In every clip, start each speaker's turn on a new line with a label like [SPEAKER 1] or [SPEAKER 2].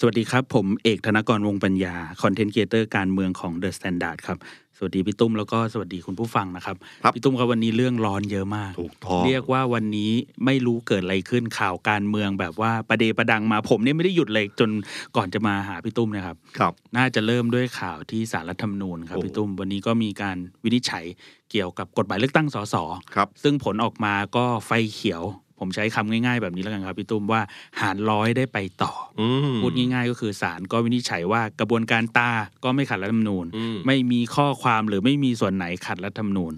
[SPEAKER 1] สวัสดีครับ ผมเอกธนกรวงปัญญาคอนเทนต์ครีเอเตอร์การเมืองของ The Standard ครับ สวัสดีพี่ตุ้มแล้วก็สวัสดีคุณผู้ฟังนะครับพี่ตุ้มครับวันนี้เรื่องร้อนเยอะมาก
[SPEAKER 2] ถูกต้อง
[SPEAKER 1] เรียกว่าวันนี้ไม่รู้เกิดอะไรขึ้นข่าวการเมืองแบบว่าประเดประดังมาผมเนี่ยไม่ได้หยุดเลยจนก่อนจะมาหาพี่ตุ้มนะครับ
[SPEAKER 2] ครับ
[SPEAKER 1] น่าจะเริ่มด้วยข่าวที่สารรัฐธรรมนูญครับ
[SPEAKER 2] โอ้
[SPEAKER 1] พี่ตุ้มวันนี้ก็มีการวินิจฉัยเกี่ยวกับกฎหมายเลือกตั้งสส
[SPEAKER 2] ครับ
[SPEAKER 1] ซึ่งผลออกมาก็ไฟเขียว ผมใช้คำง่ายๆ แบบนี้แล้วกันครับพี่ตุ้มว่าหารร้อยได้ไปต่อ
[SPEAKER 2] อืม
[SPEAKER 1] พูดง่ายๆ ก็คือศาลก็วินิจฉัยว่ากระบวนการตาก็ไม่ขัดรัฐธรรมนูญ
[SPEAKER 2] อืม
[SPEAKER 1] ไม่มีข้อความหรือไม่มีส่วนไหนขัดรัฐธรรมนูญ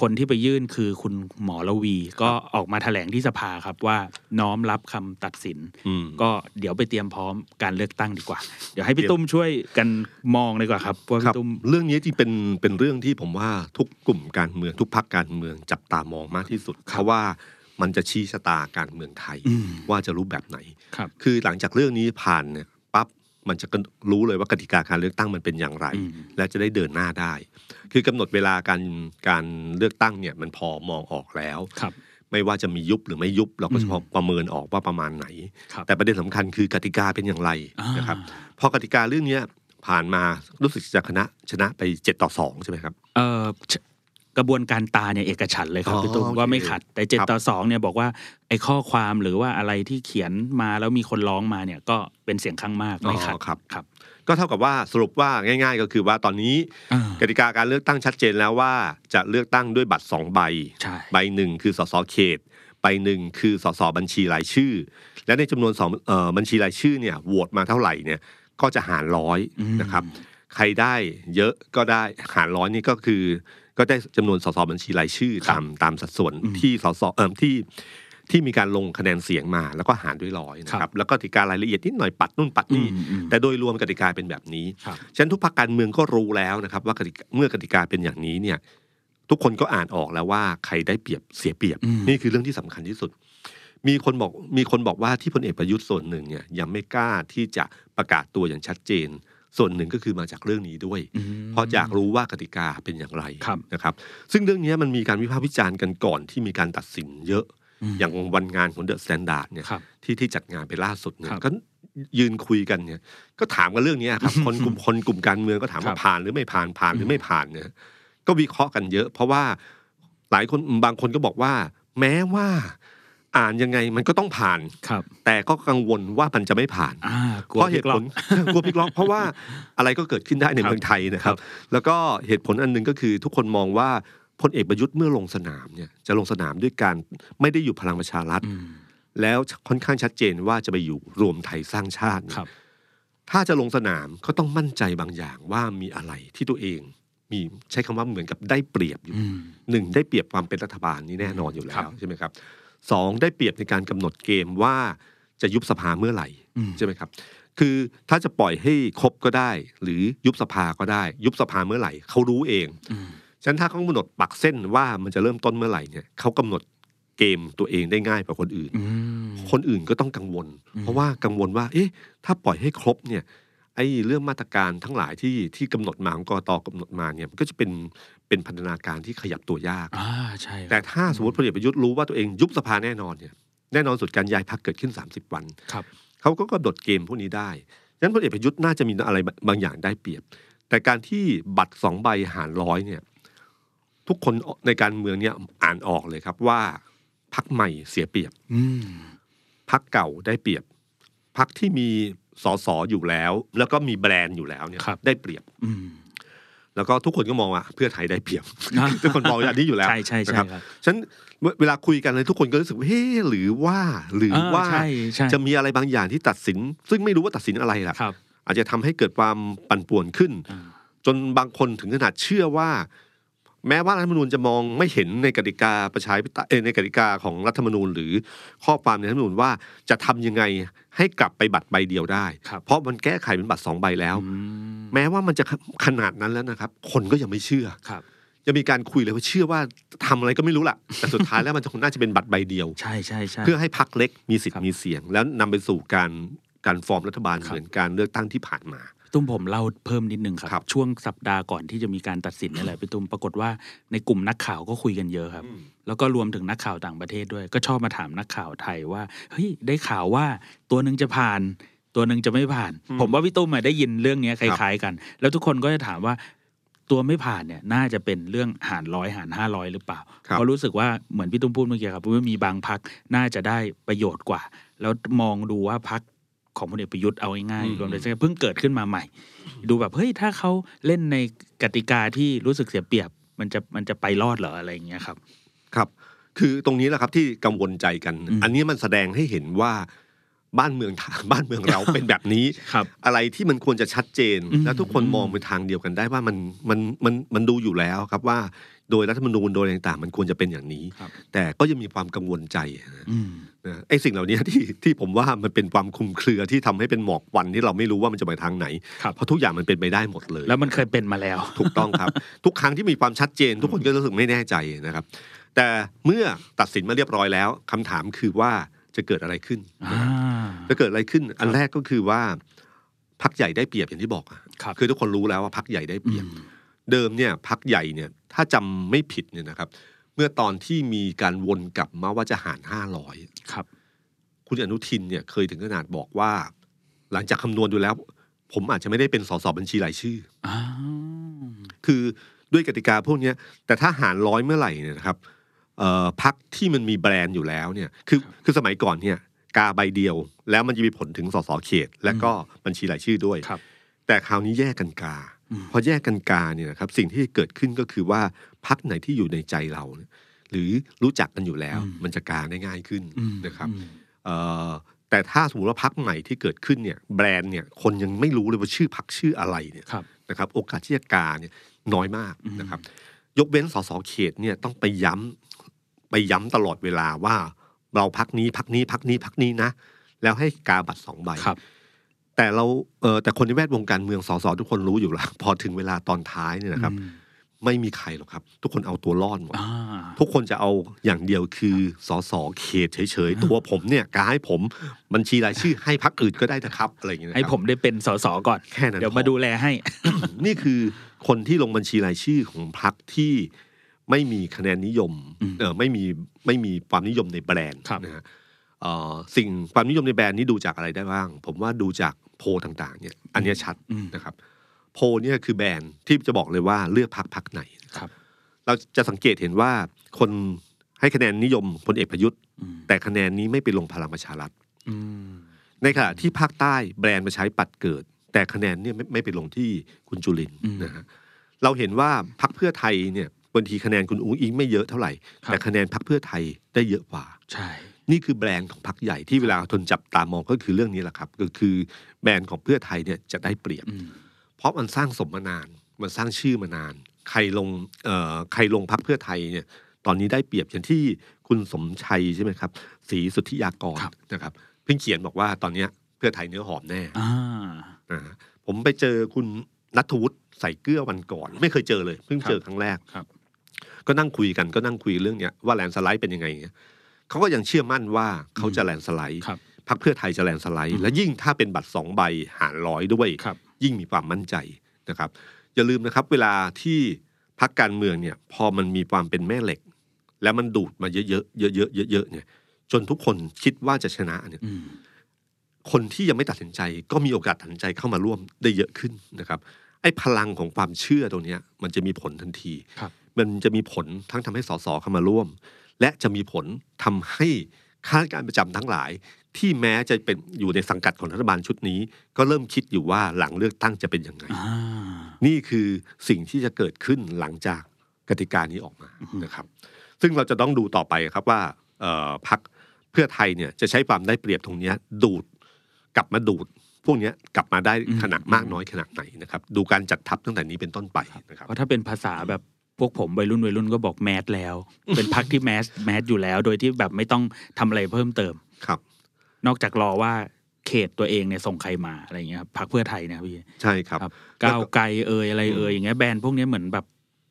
[SPEAKER 1] คนที่ไปยื่นคือคุณหมอละวี ก็ออกมาแถลงที่สภาครับว่าน้อมรับคำตัดสิน
[SPEAKER 2] อืม
[SPEAKER 1] ก็เดี๋ยวไปเตรียมพร้อมการเลือกตั้งดีกว่า เดี๋ยวให้พี่
[SPEAKER 2] เตรียม
[SPEAKER 1] ตุ้มช่วยกันมองดีกว่าครับว่า
[SPEAKER 2] ครับ
[SPEAKER 1] พี่ตุ้ม
[SPEAKER 2] เรื่องนี้ที่เป็นเป็นเรื่องที่ผมว่าทุกกลุ่มการเมืองทุกพรรคการเมืองจับตามองมากที่สุดเพราะว่า มันจะชี้ชะตาการเมืองไทย
[SPEAKER 1] อืม
[SPEAKER 2] ว่าจะรู้แบบไหน
[SPEAKER 1] ครับ
[SPEAKER 2] คือหลังจากเรื่องนี้ผ่านเนี่ยปั๊บมันจะรู้เลยว่ากติกาการเลือกตั้งมันเป็นอย่างไร
[SPEAKER 1] อืม
[SPEAKER 2] และจะได้เดินหน้าได้ คือกำหนดเวลาการการเลือกตั้งเนี่ยมันพอมองออกแล้ว
[SPEAKER 1] ครับ
[SPEAKER 2] ไม่ว่าจะมียุบหรือไม่ยุบเราก็จะพอประเมินออกว่าประมาณไหน
[SPEAKER 1] ครับ
[SPEAKER 2] แต่ประเด็นสำคัญคือกติกาเป็นอย่างไร
[SPEAKER 1] อ่าน
[SPEAKER 2] นะครับพอกติกาเรื่องเนี้ยผ่านมารู้สึกจะคณะชนะไปเจ็ดต่อสองใช่ไหมครับ
[SPEAKER 1] เอ่อ กระบวนการตาเนี่ยเอกฉันท์เลยครับ
[SPEAKER 2] อ๋อ
[SPEAKER 1] พี่ตุ้ม
[SPEAKER 2] โอเค
[SPEAKER 1] ว่าไม่ขัด แต่เจ็ด
[SPEAKER 2] ครับ
[SPEAKER 1] ต่อสองเนี่ยบอกว่าไอ้ข้อความหรือว่าอะไรที่เขียนมาแล้วมีคนร้องมาเนี่ยก็เป็นเสียงข้างมากไม่ขัด
[SPEAKER 2] อ๋อครับ
[SPEAKER 1] ครับ
[SPEAKER 2] ก็เท่ากับว่าสรุปว่าง่าย ๆ ก็คือว่าตอนนี้
[SPEAKER 1] อ่าก
[SPEAKER 2] ติกาการเลือกตั้งชัดเจนแล้วว่าจะเลือกตั้งด้วยบัตรสองใบ
[SPEAKER 1] ใช่
[SPEAKER 2] ใบหนึ่งคือสสเขตใบหนึ่งคือสสบัญชีรายชื่อ และในจำนวนสองเอ่อบัญชีรายชื่อเนี่ยโหวตมาเท่าไหร่เนี่ยก็จะหารร้อย
[SPEAKER 1] อืม
[SPEAKER 2] นะครับ ใครได้เยอะก็ได้หารร้อยนี่ก็คือ ก็ได้จำนวนสสบัญชีรายชื่อตามตามสัดส่วนที่สสเอ่อที่ที่มีการลงคะแนนเสียงมาแล้วก็หารด้วยร้อยนะครับแล้วก็กติการายละเอียดนิดหน่อยปัดนู่นปัดนี่
[SPEAKER 1] อืมอืม
[SPEAKER 2] แต่โดยรวมกติกาเป็นแบบนี้
[SPEAKER 1] ครับ
[SPEAKER 2] ฉะนั้นทุกพรรคการเมืองก็รู้แล้วนะครับ ว่ากติกาเมื่อกติกาเป็นอย่างนี้เนี่ยทุกคนก็อ่านออกแล้วว่าใครได้เปรียบเสียเปรียบ
[SPEAKER 1] อืม
[SPEAKER 2] นี่คือเรื่องที่สำคัญที่สุด มีคนบอกมีคนบอกว่าที่พลเอกประยุทธ์ส่วนหนึ่งเนี่ยยังไม่กล้าที่จะประกาศตัวอย่างชัดเจน ส่วนหนึ่งก็คือมาจากเรื่องนี้ด้วย
[SPEAKER 1] อืม
[SPEAKER 2] เพราะอยากรู้ว่ากติกาเป็นอย่างไร
[SPEAKER 1] ครับ
[SPEAKER 2] นะครับ ซึ่งเรื่องนี้มันมีการวิพากษ์วิจารณ์กันก่อนที่มีการตัดสินเยอะ
[SPEAKER 1] อืม
[SPEAKER 2] อย่างวันงานของ The Standard เนี่ย
[SPEAKER 1] ครับ
[SPEAKER 2] ที่ที่จัดงานไปล่าสุดเนี่ย
[SPEAKER 1] ครับ
[SPEAKER 2] ก็ยืนคุยกันเนี่ย ก็ถามกันเรื่องนี้ครับ คนกลุ่มคนกลุ่มการเมืองก็ถาม
[SPEAKER 1] ครั
[SPEAKER 2] ว่าผ่านหรือไม่ผ่านผ่านหรือไม่ผ่านเนี่ย ก็วิเคราะห์กันเยอะ เพราะว่าหลายคนบางคนก็บอกว่า แม้ว่า อ่านยังไงมันก็ต้องผ่าน
[SPEAKER 1] ครับ
[SPEAKER 2] แต่ก็กังวลว่ามันจะไม่ผ่าน
[SPEAKER 1] อ่าก
[SPEAKER 2] เพ
[SPEAKER 1] ลัว
[SPEAKER 2] ราะเห
[SPEAKER 1] พลิ
[SPEAKER 2] ตุ
[SPEAKER 1] กล็
[SPEAKER 2] ผ
[SPEAKER 1] อก
[SPEAKER 2] ลกลัวพลิกล็อกเพราะว่าอะไรก็เกิดขึ้นได้ใน
[SPEAKER 1] ครับ
[SPEAKER 2] เมืองไทยนะครับ แล้วก็เหตุผลอันหนึ่งก็คือทุกคนมองว่าพลเอกประยุทธ์เมื่อลงสนามเนี่ยจะลงสนามด้วยการไม่ได้อยู่พลังประชารัฐ
[SPEAKER 1] อืม
[SPEAKER 2] แล้วค่อนข้างชัดเจนว่าจะไปอยู่รวมไทยสร้างชาติเนี่ย
[SPEAKER 1] ครับ
[SPEAKER 2] ถ้าจะลงสนามก็ต้องมั่นใจบางอย่างว่ามีอะไรที่ตัวเองมีใช้คำว่าเหมือนกับได้เปรียบอยู่
[SPEAKER 1] อืม
[SPEAKER 2] หนึ่งได้เปรียบความเป็นรัฐบาลนี่แน่นอนอยู่แล้
[SPEAKER 1] ครั
[SPEAKER 2] ว
[SPEAKER 1] บ
[SPEAKER 2] ใช่ไหมครับ สองได้เปรียบในการกำหนดเกมว่าจะยุบสภาเมื่อไหร่
[SPEAKER 1] อืม
[SPEAKER 2] ใช่ไหมครับ คือถ้าจะปล่อยให้ครบก็ได้ หรือยุบสภาก็ได้ ยุบสภาเมื่อไหร่เขารู้เอง
[SPEAKER 1] อืม
[SPEAKER 2] ฉะนั้นถ้าเขากำหนดปักเส้นว่ามันจะเริ่มต้นเมื่อไหร่เนี่ยเขากำหนดเกมตัวเองได้ง่ายกว่าคนอื่น
[SPEAKER 1] อืม
[SPEAKER 2] คนอื่นก็ต้องกังวล
[SPEAKER 1] อืม
[SPEAKER 2] เพราะว่ากังวลว่า เอ๊ะ ถ้าปล่อยให้ครบเนี่ย ไอ้เรื่องมาตรการทั้งหลายที่ที่กำหนดมาของกตกำหนดมาเนี่ยมันก็จะเป็นเป็นพันธนาการที่ขยับตัวยาก
[SPEAKER 1] อ่าใช่ครับ
[SPEAKER 2] แต่ถ้าสมมติพลเอกประยุทธ์รู้ว่าตัวเองยุบสภาแน่นอนเนี่ยแน่นอนสุดการย้ายพักเกิดขึ้น 30 วัน
[SPEAKER 1] ครับ
[SPEAKER 2] เขาก็กำหนดเกมพวกนี้ได้ฉะนั้นพลเอกประยุทธ์น่าจะมีอะไรบางอย่างได้เปรียบ แต่การที่บัตรสองใบหารร้อยเนี่ยทุกคนในการเมืองเนี่ยอ่านออกเลยครับว่าพักใหม่เสียเปรียบ
[SPEAKER 1] อืม
[SPEAKER 2] พักเก่าได้เปรียบพักที่มี สอสออยู่แล้ว แล้วก็มีแบรนด์อยู่แล้วเนี่ย
[SPEAKER 1] ครับ
[SPEAKER 2] ได้เปรียบ
[SPEAKER 1] อืม
[SPEAKER 2] แล้วก็ทุกคนก็มองว่าเพื่อไทยได้เปรียบ
[SPEAKER 1] อ่า
[SPEAKER 2] ทุกคนมองอย่างนี้อยู่แล้ว
[SPEAKER 1] ใช่ใช่ใช่
[SPEAKER 2] นะครับ
[SPEAKER 1] ครับ
[SPEAKER 2] ฉะนั้นเวเวลาคุยกันเลยทุกคนก็รู้สึกว่าเฮ้หรือว่าหรือว่า
[SPEAKER 1] ใช่ใช่
[SPEAKER 2] จะมีอะไรบางอย่างที่ตัดสิน ซึ่งไม่รู้ว่าตัดสินอะไรล่ะ
[SPEAKER 1] ครับ
[SPEAKER 2] อาจจะทำให้เกิดความปั่นป่วนขึ้น
[SPEAKER 1] อ่า
[SPEAKER 2] จนบางคนถึงขนาดเชื่อว่า แม้ว่ารัฐธรรมนูญจะมองไม่เห็นในกติกาประชาธิปไตยเอ่อในกติกาของรัฐธรรมนูญ หรือข้อความในรัฐธรรมนูญว่าจะทำยังไงให้กลับไปบัตรใบเดียวได้
[SPEAKER 1] ครับ
[SPEAKER 2] เพราะมันแก้ไขเป็นบัตรสองใบแล้ว
[SPEAKER 1] อืม
[SPEAKER 2] แม้ว่ามันจะขนาดนั้นแล้วนะครับ คนก็ยังไม่เชื่อ
[SPEAKER 1] ครับ
[SPEAKER 2] จะมีการคุยเลยว่าเชื่อว่าทำอะไรก็ไม่รู้ล่ะ แต่สุดท้ายแล้วมันจะน่าจะเป็นบัตรใบเดียว
[SPEAKER 1] ใช่ใช่ใช่
[SPEAKER 2] เพื่อให้พักเล็กมีสิท
[SPEAKER 1] ครั
[SPEAKER 2] ธิ์
[SPEAKER 1] บ
[SPEAKER 2] มีเสียง แล้วนำไปสู่การการฟอร์มรัฐบาล
[SPEAKER 1] ครับ
[SPEAKER 2] เหมือนการเลือกตั้งที่ผ่านมา
[SPEAKER 1] พี่ ตุ้มผมเล่าเพิ่มนิดนึงครับ
[SPEAKER 2] ครับ
[SPEAKER 1] ช่วงสัปดาห์ก่อนที่จะมีการตัดสินนี่แหละพี่ตุ้มปรากฏว่าในกลุ่มนักข่าวก็คุยกันเยอะครับ แล้วก็รวมถึงนักข่าวต่างประเทศด้วย ก็ชอบมาถามนักข่าวไทยว่าเฮ้ยได้ข่าวว่าตัวหนึ่งจะผ่าน ตัวหนึ่งจะไม่ผ่าน
[SPEAKER 2] อืม
[SPEAKER 1] ผมว่าพี่ตุ้มอะได้ยินเรื่องเนี้ยค
[SPEAKER 2] ครับ
[SPEAKER 1] ล้าย ๆ กัน แล้วทุกคนก็จะถามว่าตัวไม่ผ่านเนี่ยน่าจะเป็นเรื่องหารร้อยหารห้าร้อยหรือเปล่า
[SPEAKER 2] ครับ
[SPEAKER 1] เพราะรู้สึกว่าเหมือนพี่ตุ้มพูดเมื่อกี้ครับว่ามีบางพักน่าจะได้ประโยชน์กว่า แล้วมองดูว่าพัก ของพลเอกประยุทธ์เอาง่าย
[SPEAKER 2] อืม
[SPEAKER 1] ๆรวมถึงเพิ่งเกิดขึ้นมาใหม่ ดูแบบเฮ้ยถ้าเขาเล่นในกติกาที่รู้สึกเสียเปรียบ มันจะมันจะไปรอดเหรออะไรอย่างเงี้ยครับ
[SPEAKER 2] ครับ คือตรงนี้แหละครับที่กังวลใจกัน
[SPEAKER 1] อืม
[SPEAKER 2] อันนี้มันแสดงให้เห็นว่า บ้านเมืองบ้านเมืองเราเป็นแบบนี้
[SPEAKER 1] ครับ
[SPEAKER 2] อะไรที่มันควรจะชัดเจน
[SPEAKER 1] อืม
[SPEAKER 2] แล้วทุกคนมองไปทางเดียวกันได้ว่ามันมันมันมันดูอยู่แล้วครับว่า โดยรัฐธรรมนูญโดยอะไรต่างๆ มันควรจะเป็นอย่างนี้
[SPEAKER 1] ครับ
[SPEAKER 2] แต่ก็ยังมีความกังวลใจนะ
[SPEAKER 1] อืม
[SPEAKER 2] นะไอ้สิ่งเหล่านี้ที่ที่ผมว่ามันเป็นความคลุมเครือที่ทำให้เป็นหมอกควันที่เราไม่รู้ว่ามันจะไปทางไหน
[SPEAKER 1] ครับ
[SPEAKER 2] เพราะทุกอย่างมันเป็นไปได้หมดเลย
[SPEAKER 1] แล้วมันเคยเป็นมาแล้ว
[SPEAKER 2] ถูกต้องครับ ทุกครั้งที่มีความชัดเจน ทุกคนก็รู้สึกไม่แน่ใจนะครับ แต่เมื่อตัดสินมาเรียบร้อยแล้วคำถามคือว่า จะเกิดอะไรขึ้น
[SPEAKER 1] อ่า
[SPEAKER 2] จะเกิดอะไรขึ้น อันแรกก็คือว่าพักใหญ่ได้เปรียบอย่างที่บอกอะ
[SPEAKER 1] ครับ
[SPEAKER 2] คือทุกคนรู้แล้วว่าพักใหญ่ได้เป
[SPEAKER 1] อื
[SPEAKER 2] รียบ
[SPEAKER 1] ม
[SPEAKER 2] เดิมเนี่ยพักใหญ่เนี่ยถ้าจำไม่ผิดเนี่ยนะครับ เมื่อตอนที่มีการวนกลับมาว่าจะหารห้าร้อย
[SPEAKER 1] ครับ
[SPEAKER 2] คุณอนุทินเนี่ยเคยถึงขนาดบอกว่า หลังจากคำนวณดูแล้ว ผมอาจจะไม่ได้เป็นสสบัญชีรายชื่อ
[SPEAKER 1] อ้าว
[SPEAKER 2] คือด้วยกติกาพวกเนี้ยแต่ถ้าหารร้อยเมื่อไหร่เนี่ยนะครับเอ่อ พักที่มันมีแบรนด์อยู่แล้วเนี่ยคือคือสมัยก่อนเนี่ยกาใบเดียว แล้วมันจะมีผลถึงสสเขต และก็บัญชีรายชื่อด้วย
[SPEAKER 1] ครับ
[SPEAKER 2] แต่คราวนี้แยกกันกา
[SPEAKER 1] อืม
[SPEAKER 2] พอแยกกันกาเนี่ยนะครับสิ่งที่เกิดขึ้นก็คือว่าพักไหนที่อยู่ในใจเราเนี่ยหรือรู้จักกันอยู่แล้ว มันจะกาได้ง่ายขึ้น
[SPEAKER 1] อืม
[SPEAKER 2] นะครับ
[SPEAKER 1] อืม
[SPEAKER 2] เอ่อแต่ถ้าสมมติว่าพักใหม่ที่เกิดขึ้นเนี่ยแบรนด์เนี่ยคนยังไม่รู้เลยว่าชื่อพักชื่ออะไรเนี่ย
[SPEAKER 1] ครับ
[SPEAKER 2] นะครับโอกาสที่จะกาเนี่ยน้อยมาก
[SPEAKER 1] อืม
[SPEAKER 2] นะครับยกเว้นสสเขตเนี่ยต้องไปย้ำ ไปย้ำตลอดเวลาว่าเราพักนี้พักนี้พักนี้พักนี้นะ แล้วให้กาบัตรสองใบ
[SPEAKER 1] ครับ
[SPEAKER 2] แต่เราเออแต่คนในแวดวงการเมืองสสทุกคนรู้อยู่แล้วพอถึงเวลาตอนท้ายเนี่ยนะครับ
[SPEAKER 1] อืม
[SPEAKER 2] ไม่มีใครหรอกครับ ทุกคนเอาตัวรอดหมด
[SPEAKER 1] อ่า
[SPEAKER 2] ทุกคนจะเอาอย่างเดียวคือสสเขตเฉยๆตัวผมเนี่ยกาให้ผมบัญชีรายชื่อให้พักอื่นก็ได้นะครับอะไรอย่างเงี้ยนะค
[SPEAKER 1] ให้
[SPEAKER 2] รับ
[SPEAKER 1] ผมได้เป็นสสก่อน
[SPEAKER 2] แค่นั้น
[SPEAKER 1] เดี๋ยว
[SPEAKER 2] พอ
[SPEAKER 1] มาดูแลให้
[SPEAKER 2] นี่คือคนที่ลงบัญชีรายชื่อของพรรคที่ ไม่มีคะแนนนิยม
[SPEAKER 1] อืม
[SPEAKER 2] เออไม่มีไม่มีความนิยมในแบรนด์
[SPEAKER 1] ครับ
[SPEAKER 2] นะฮะเอ่อสิ่งความนิยมในแบรนด์นี้ดูจากอะไรได้บ้าง ผมว่าดูจากโพลต่างๆเนี่ยอันเนี้ยชัด
[SPEAKER 1] อืม
[SPEAKER 2] นะครับ โพลเนี่ยคือแบรนด์ที่จะบอกเลยว่าเลือกพรรคพรรคไหน
[SPEAKER 1] ครับ
[SPEAKER 2] เราจะสังเกตเห็นว่าคนให้คะแนนนิยมพลเอกประยุทธ์
[SPEAKER 1] อืม
[SPEAKER 2] แต่คะแนนนี้ไม่ไปลงพลังประชารัฐ
[SPEAKER 1] อืม
[SPEAKER 2] ในขณะที่ภาคใต้แบรนด์มาใช้ปัดเกิด แต่คะแนนเนี่ยไม่ไม่ไปลงที่คุณจุลินทร์
[SPEAKER 1] อืม
[SPEAKER 2] นะฮะเราเห็นว่าพักเพื่อไทยเนี่ย บางทีคะแนนคุณอุ้งอิงไม่เยอะเท่าไหร่
[SPEAKER 1] ครับ
[SPEAKER 2] แต่คะแนนพักเพื่อไทยได้เยอะกว่า
[SPEAKER 1] ใช่
[SPEAKER 2] นี่คือแบรนด์ของพักใหญ่ที่เวลาทนจับตามองก็คือเรื่องนี้แหละครับ ก็คือแบรนด์ของเพื่อไทยเนี่ยจะได้เปรียบ
[SPEAKER 1] อืม
[SPEAKER 2] เพราะมันสร้างสมมานาน มันสร้างชื่อมานาน ใครลงเอ่อใครลงพักเพื่อไทยเนี่ย ตอนนี้ได้เปรียบอย่างที่คุณสมชัยใช่ไหมครับศรีสุทธิยากร
[SPEAKER 1] ครับ
[SPEAKER 2] นะครับ เพิ่งเขียนบอกว่าตอนเนี้ยเพื่อไทยเนื้อหอมแน่
[SPEAKER 1] อ่า
[SPEAKER 2] นะฮะผมไปเจอคุณนัทวุฒิใส่เกลือวันก่อน ไม่เคยเจอเลย เพิ่งเจอครั้งแรก
[SPEAKER 1] ครับ
[SPEAKER 2] ก็นั่งคุยกันก็นั่งคุยเรื่องเนี้ยว่าแลนด์สไลด์เป็นยังไงเงี้ยเขาก็ยังเชื่อมั่นว่าเขาจะแลนด์สไลด์
[SPEAKER 1] ครับ
[SPEAKER 2] พักเพื่อไทยจะแลนด์สไล
[SPEAKER 1] อื
[SPEAKER 2] ด์
[SPEAKER 1] ม
[SPEAKER 2] และยิ่งถ้าเป็นบัตรสองใบหารร้อยด้วย
[SPEAKER 1] ครับ
[SPEAKER 2] ยิ่งมีความมั่นใจนะครับ อย่าลืมนะครับ เวลาที่พักการเมืองเนี่ย พอมันมีความเป็นแม่เหล็ก แล้วมันดูดมาเยอะๆเยอะๆเยอะๆเนี่ย จนทุกคนคิดว่าจะชนะเนี่ย
[SPEAKER 1] อืม
[SPEAKER 2] คนที่ยังไม่ตัดสินใจ ก็มีโอกาสตัดสินใจเข้ามาร่วมได้เยอะขึ้นนะครับไอ้พลังของความเชื่อตรงเนี้ยมันจะมีผลทันที
[SPEAKER 1] ครับ
[SPEAKER 2] มันจะมีผลทั้งทำให้สสเข้ามาร่วม และจะมีผลทำให้ข้าราชการประจำทั้งหลาย ที่แม้จะเป็นอยู่ในสังกัดของรัฐบาลชุดนี้ ก็เริ่มคิดอยู่ว่าหลังเลือกตั้งจะเป็นยังไง
[SPEAKER 1] อ่า
[SPEAKER 2] นี่คือสิ่งที่จะเกิดขึ้นหลังจากกติกานี้ออกมา
[SPEAKER 1] อือฮึ
[SPEAKER 2] นะครับ ซึ่งเราจะต้องดูต่อไปครับว่าเอ่อพักเพื่อไทยเนี่ยจะใช้ความได้เปรียบตรงเนี้ยดูดกลับมาดูดพวกเนี้ยกลับมาได้ขนาดมากน้อยขนาดไหนนะครับ ดูการจัดทัพตั้งแต่นี้เป็นต้นไปนะครับ
[SPEAKER 1] เพราะถ้าเป็นภาษาแบบ พวกผมวัยรุ่นวัยรุ่นก็บอกแมสแล้ว เป็นพักที่แมสแมสอยู่แล้ว โดยที่แบบไม่ต้องทำอะไรเพิ่มเติม
[SPEAKER 2] ครับ
[SPEAKER 1] นอกจากรอว่าเขตตัวเองเนี่ยส่งใครมาอะไรอย่างเงี้ยครับพักเพื่อไทยนะครับพี่
[SPEAKER 2] ใช่ครับ
[SPEAKER 1] ครับก้าวไกลเอ่ยอะไรเอ่ยอย่างเงี้ยแบรนด์พวกเนี้ยเหมือนแบบ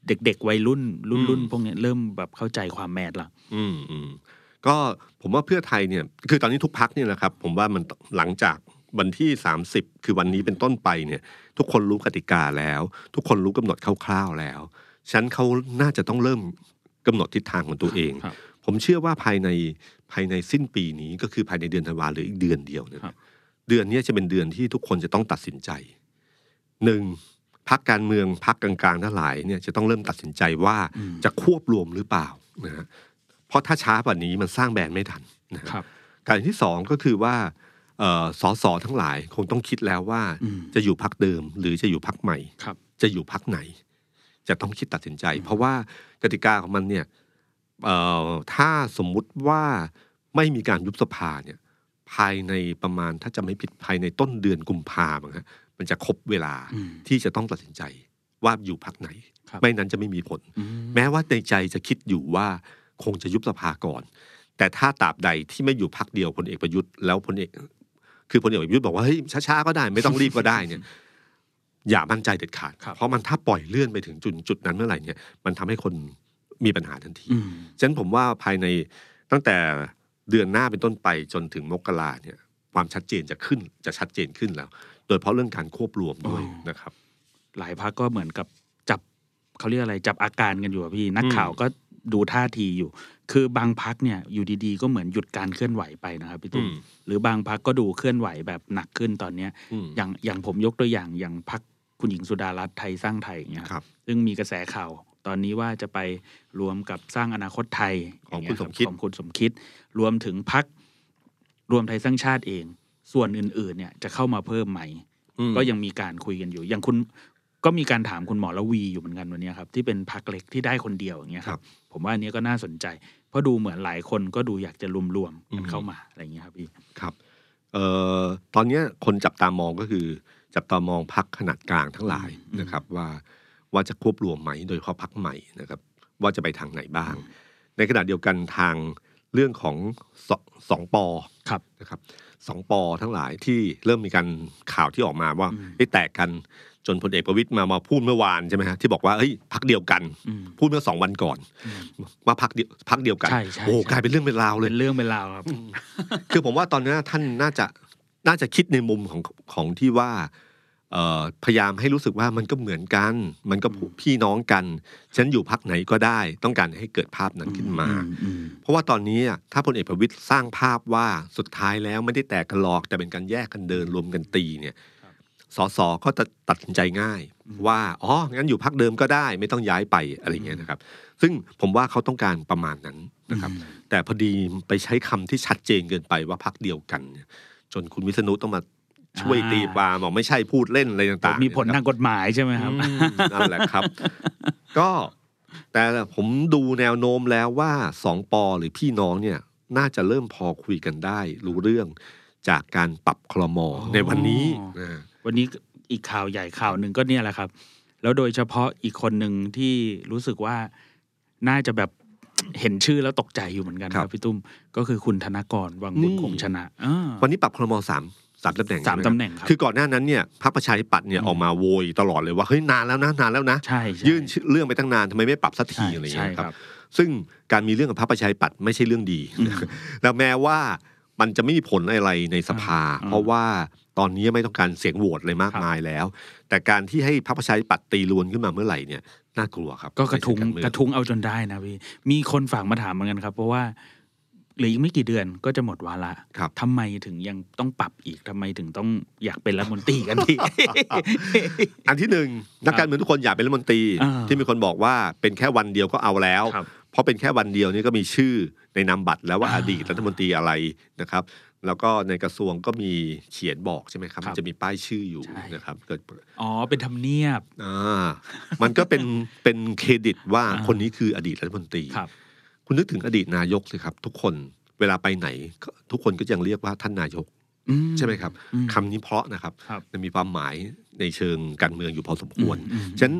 [SPEAKER 1] เด็กๆวัยรุ่น รุ่น
[SPEAKER 2] อืม
[SPEAKER 1] รุ่นพวกเนี้ยเริ่มแบบเข้าใจความแมสละ
[SPEAKER 2] อืมอืมก็ผมว่าเพื่อไทยเนี่ย คือตอนนี้ทุกพักเนี่ยนะครับ ผมว่ามันหลังจากวันที่ 30 คือวันนี้เป็นต้นไปเนี่ย ทุกคนรู้กติกาแล้ว ทุกคนรู้กำหนดคร่าวๆแล้ว ฉะนันเขาน่าจะต้องเริ่มกำหนดทิศทางของตัวเอง
[SPEAKER 1] ครับ
[SPEAKER 2] ผมเชื่อว่าภายในภายในสิ้นปีนี้ก็คือภายในเดือนธันวาหรืออีกเดือนเดียวเนี่ย
[SPEAKER 1] ครับ
[SPEAKER 2] เดือนเนี้ยจะเป็นเดือนที่ทุกคนจะต้องตัดสินใจหนึ่งพักการเมืองพักกลางๆทั้งหลายเนี่ยจะต้องเริ่มตัดสินใจว่า
[SPEAKER 1] อืม
[SPEAKER 2] จะควบรวมหรือเปล่านะฮะเพราะถ้าช้ากว่านี้มันสร้างแบรนด์ไม่ทันนะฮะ
[SPEAKER 1] ครับ
[SPEAKER 2] การที่สองก็คือว่าเอ่อสอสอทั้งหลายคงต้องคิดแล้วว่า
[SPEAKER 1] อืม
[SPEAKER 2] จะอยู่พักเดิมหรือจะอยู่พักใหม่
[SPEAKER 1] ครับ
[SPEAKER 2] จะอยู่พักไหน จะต้องคิดตัดสินใจ เพราะว่ากติกาของมันเนี่ยเอ่อถ้าสมมุติว่าไม่มีการยุบสภาเนี่ยภายในประมาณถ้าจะไม่ผิดภายในต้นเดือนกุมภาพันธ์ฮะมันจะครบเวลา
[SPEAKER 1] อืม
[SPEAKER 2] ที่จะต้องตัดสินใจว่าอยู่พักไหน
[SPEAKER 1] ครับ
[SPEAKER 2] ไม่นั้นจะไม่มีผล
[SPEAKER 1] อืม
[SPEAKER 2] แม้ว่าในใจจะคิดอยู่ว่าคงจะยุบสภาก่อน แต่ถ้าตราบใดที่ไม่อยู่พักเดียวพลเอกประยุทธ์แล้วพลเอกคือพลเอกประยุทธ์บอกว่าเฮ้ยช้าๆก็ได้ ไม่ต้องรีบก็ได้เนี่ย อย่ามั่นใจเด็ดขาด
[SPEAKER 1] ครับ
[SPEAKER 2] เพราะมันถ้าปล่อยเลื่อนไปถึงจุดจุดนั้นเมื่อไหร่เนี่ยมันทำให้คนมีปัญหาทันที
[SPEAKER 1] อืม
[SPEAKER 2] ฉะนั้นผมว่าภายในตั้งแต่เดือนหน้าเป็นต้นไปจนถึงมกราเนี่ยความชัดเจนจะขึ้นจะชัดเจนขึ้นแล้ว โดยเฉพาะเรื่องการควบรวมด้วย
[SPEAKER 1] อ๋อ
[SPEAKER 2] นะครับ
[SPEAKER 1] หลายพักก็เหมือนกับจับเขาเรียกอะไรจับอาการกันอยู่อะพี่นัก
[SPEAKER 2] อืม
[SPEAKER 1] ข่าวก็ ดูท่าทีอยู่ คือบางพักเนี่ยอยู่ดีๆ ก็เหมือนหยุดการเคลื่อนไหวไปนะครับพี่ตุ้ม
[SPEAKER 2] อืม
[SPEAKER 1] หรือบางพักก็ดูเคลื่อนไหวแบบหนักขึ้นตอนเนี้ย
[SPEAKER 2] อืม
[SPEAKER 1] อย่างอย่างผมยกตัวอย่างอย่างพักคุณหญิงสุดารัตน์ไทยสร้างไทยอย่างเงี้ย
[SPEAKER 2] ครับ
[SPEAKER 1] ซึ่งมีกระแสข่าวตอนนี้ว่าจะไปรวมกับสร้างอนาคตไทย
[SPEAKER 2] ของ
[SPEAKER 1] ย่าเย
[SPEAKER 2] คุณสมคิด
[SPEAKER 1] ของคุณสมคิด รวมถึงพักรวมไทยสร้างชาติเอง ส่วนอื่นๆเนี่ยจะเข้ามาเพิ่มไหม
[SPEAKER 2] อืม
[SPEAKER 1] ก็ยังมีการคุยกันอยู่ อย่างคุณก็มีการถามคุณหมอละวีอยู่เหมือนกันวันเนี้ยครับ ที่เป็นพักเล็กที่ได้คนเดียวอย่างเงี้ยครับ ผมว่าอันเนี้ยก็น่าสนใจ เพราะดูเหมือนหลายคนก็ดูอยากจะรวมๆกันเข้ามาอะไรอย่างเงี้ยครับพี่
[SPEAKER 2] ครับเอ่อตอนเนี้ยคนจับตามองก็คือ จับตามองพักขนาดกลางทั้งหลาย
[SPEAKER 1] อืม
[SPEAKER 2] นะครับ ว่าว่าจะควบรวมไหมโดยเฉพาะพักใหม่นะครับ ว่าจะไปทางไหนบ้าง ในขณะเดียวกันทางเรื่องของสสองปอ
[SPEAKER 1] ครับ
[SPEAKER 2] นะครับสองปอทั้งหลายที่เริ่มมีการข่าวที่ออกมาว่า
[SPEAKER 1] อืม
[SPEAKER 2] ได้แตกกัน จนพลเอกประวิตยมามาพูดเมื่อวานใช่ไหมฮะที่บอกว่าเฮ้ยพักเดียวกัน
[SPEAKER 1] อืม
[SPEAKER 2] พูดเมื่อสองวันก่อน
[SPEAKER 1] อืม
[SPEAKER 2] ว่าพักเดียวพักเดียวกัน
[SPEAKER 1] ใช่ใช่
[SPEAKER 2] โอ้
[SPEAKER 1] ใช่
[SPEAKER 2] กลายเป็นเรื่องเป็นราวเลย
[SPEAKER 1] เป็นเรื่องเป็นราวครับ
[SPEAKER 2] คือผมว่าตอนนี้ท่านน่าจะน่าจะคิดในมุมของของที่ว่าเอ่อพยายามให้รู้สึกว่ามันก็เหมือนกัน มันก็พี่น้องกัน ฉันอยู่พักไหนก็ได้ ต้องการให้เกิดภาพนั้นขึ้นมา
[SPEAKER 1] อือืม
[SPEAKER 2] เพราะว่าตอนนี้อะถ้าพลเอกประวิตยสร้างภาพว่าสุดท้ายแล้วไม่ได้แตกกันหรอกแต่เป็นการแยกกันเดินรวมกันตีเนี่ย
[SPEAKER 1] ครับ
[SPEAKER 2] สสก็จะตัดสินใจง่าย ว่าอ๋องั้นอยู่พักเดิมก็ได้ ไม่ต้องย้ายไปอะไรเงี้ยนะครับ ซึ่งผมว่าเขาต้องการประมาณนั้นนะครับ แต่พอดีไปใช้คำที่ชัดเจนเกินไปว่าพักเดียวกันเนี่ยจนคุณวิษณุต้องมาช่วย
[SPEAKER 1] อ่า
[SPEAKER 2] ตีความบอกไม่ใช่พูดเล่นอะไรต่างๆ
[SPEAKER 1] มีผล
[SPEAKER 2] นะครับ
[SPEAKER 1] ทางกฎหมายใช่ไหมครับ
[SPEAKER 2] อืมนั่นแหละครับ ก็แต่ผมดูแนวโน้มแล้วว่าสองปอหรือพี่น้องเนี่ย น่าจะเริ่มพอคุยกันได้ รู้เรื่องจากการปรับคลมอ
[SPEAKER 1] อ๋อ
[SPEAKER 2] ในวันนี้นะ
[SPEAKER 1] วันนี้อีกข่าวใหญ่ข่าวหนึ่งก็เนี่ยแหละครับ แล้วโดยเฉพาะอีกคนหนึ่งที่รู้สึกว่าน่าจะแบบเห็นชื่อแล้วตกใจอยู่เหมือนกันครับพี่ตุ้มก็คือคุณธนกรวังบุญคงชนะอ่า
[SPEAKER 2] วันนี้ปรับคลมอสามสามตำแหน่ง
[SPEAKER 1] สาม
[SPEAKER 2] ใช่ไครับ
[SPEAKER 1] ตำแหน่งครับ
[SPEAKER 2] คือก่อนหน้านั้นเนี่ยพรรคประชาธิปัตย์เนี่ย
[SPEAKER 1] อืม
[SPEAKER 2] ออกมาโวยตลอดเลยว่าเฮ้ยนานแล้วนะนานแล้วนะ
[SPEAKER 1] ใช่ใช่
[SPEAKER 2] ยื่นชื่อเรื่องไปตั้งนานทำไมไม่ปรับสักที
[SPEAKER 1] ใช่
[SPEAKER 2] อะไรอย่าง
[SPEAKER 1] ใช่
[SPEAKER 2] เงี้ย
[SPEAKER 1] ค
[SPEAKER 2] ค
[SPEAKER 1] รั
[SPEAKER 2] รับบซึ่งการมีเรื่องกับพรรคประชาธิปัตย์ไม่ใช่เรื่องดี
[SPEAKER 1] อืม
[SPEAKER 2] แล้วแม้ว่ามันจะไม่มีผลอะไรในสภา
[SPEAKER 1] อ่า
[SPEAKER 2] เพราะว่า ตอนนี้ไม่ต้องการเสียงโหวตเลยมาก
[SPEAKER 1] ครับ
[SPEAKER 2] มายแล้ว แต่การที่ให้พรรคประชาธิปัตย์ตีรวนขึ้นมาเมื่อไหร่เนี่ยน่ากลัวครับ
[SPEAKER 1] ก็กระทุง
[SPEAKER 2] ในเชิงาเมือง
[SPEAKER 1] กระทุงเอาจนได้นะพี่มีคนฝากมาถามเหมือนกันครับ เพราะว่าเหลืออีกไม่กี่เดือนก็จะหมดวาระ
[SPEAKER 2] ครับ
[SPEAKER 1] ทำไมถึงยังต้องปรับอีกทำไมถึงต้องอยากเป็นรัฐมนตรีกันที
[SPEAKER 2] อันที่หนึ่งนักการเมืองทุกคนอยากเป็นรัฐมนตรี
[SPEAKER 1] อ่า
[SPEAKER 2] ที่มีคนบอกว่าเป็นแค่วันเดียวก็เอาแล้ว
[SPEAKER 1] ครับ
[SPEAKER 2] เพราะเป็นแค่วันเดียวนี่ก็มีชื่อในนามบัตรแล้วว่า
[SPEAKER 1] อ่า
[SPEAKER 2] อดีตรัฐมนตรีอะไรนะครับ แล้วก็ในกระทรวงก็มีเขียนบอกใช่ไหมครับ
[SPEAKER 1] ครับ
[SPEAKER 2] มันจะมีป้ายชื่ออยู่
[SPEAKER 1] ใช่
[SPEAKER 2] นะครับเกิด
[SPEAKER 1] อ๋อ เป็นทำเนียบ
[SPEAKER 2] อ่ามันก็เป็นเป็นเครดิตว่า
[SPEAKER 1] อ่า
[SPEAKER 2] คนนี้คืออดีตรัฐมนตรี
[SPEAKER 1] ครับ
[SPEAKER 2] คุณนึกถึงอดีตนายกสิครับ ทุกคนเวลาไปไหนก็ทุกคนก็ยังเรียกว่าท่านนายก
[SPEAKER 1] อื
[SPEAKER 2] ใช่ไหมครับ
[SPEAKER 1] อืม
[SPEAKER 2] คำนี้เพราะนะครับ
[SPEAKER 1] ครับ
[SPEAKER 2] มันมีความหมายในเชิงการเมืองอยู่พอสมควร
[SPEAKER 1] อืมอืม
[SPEAKER 2] ฉะนั้น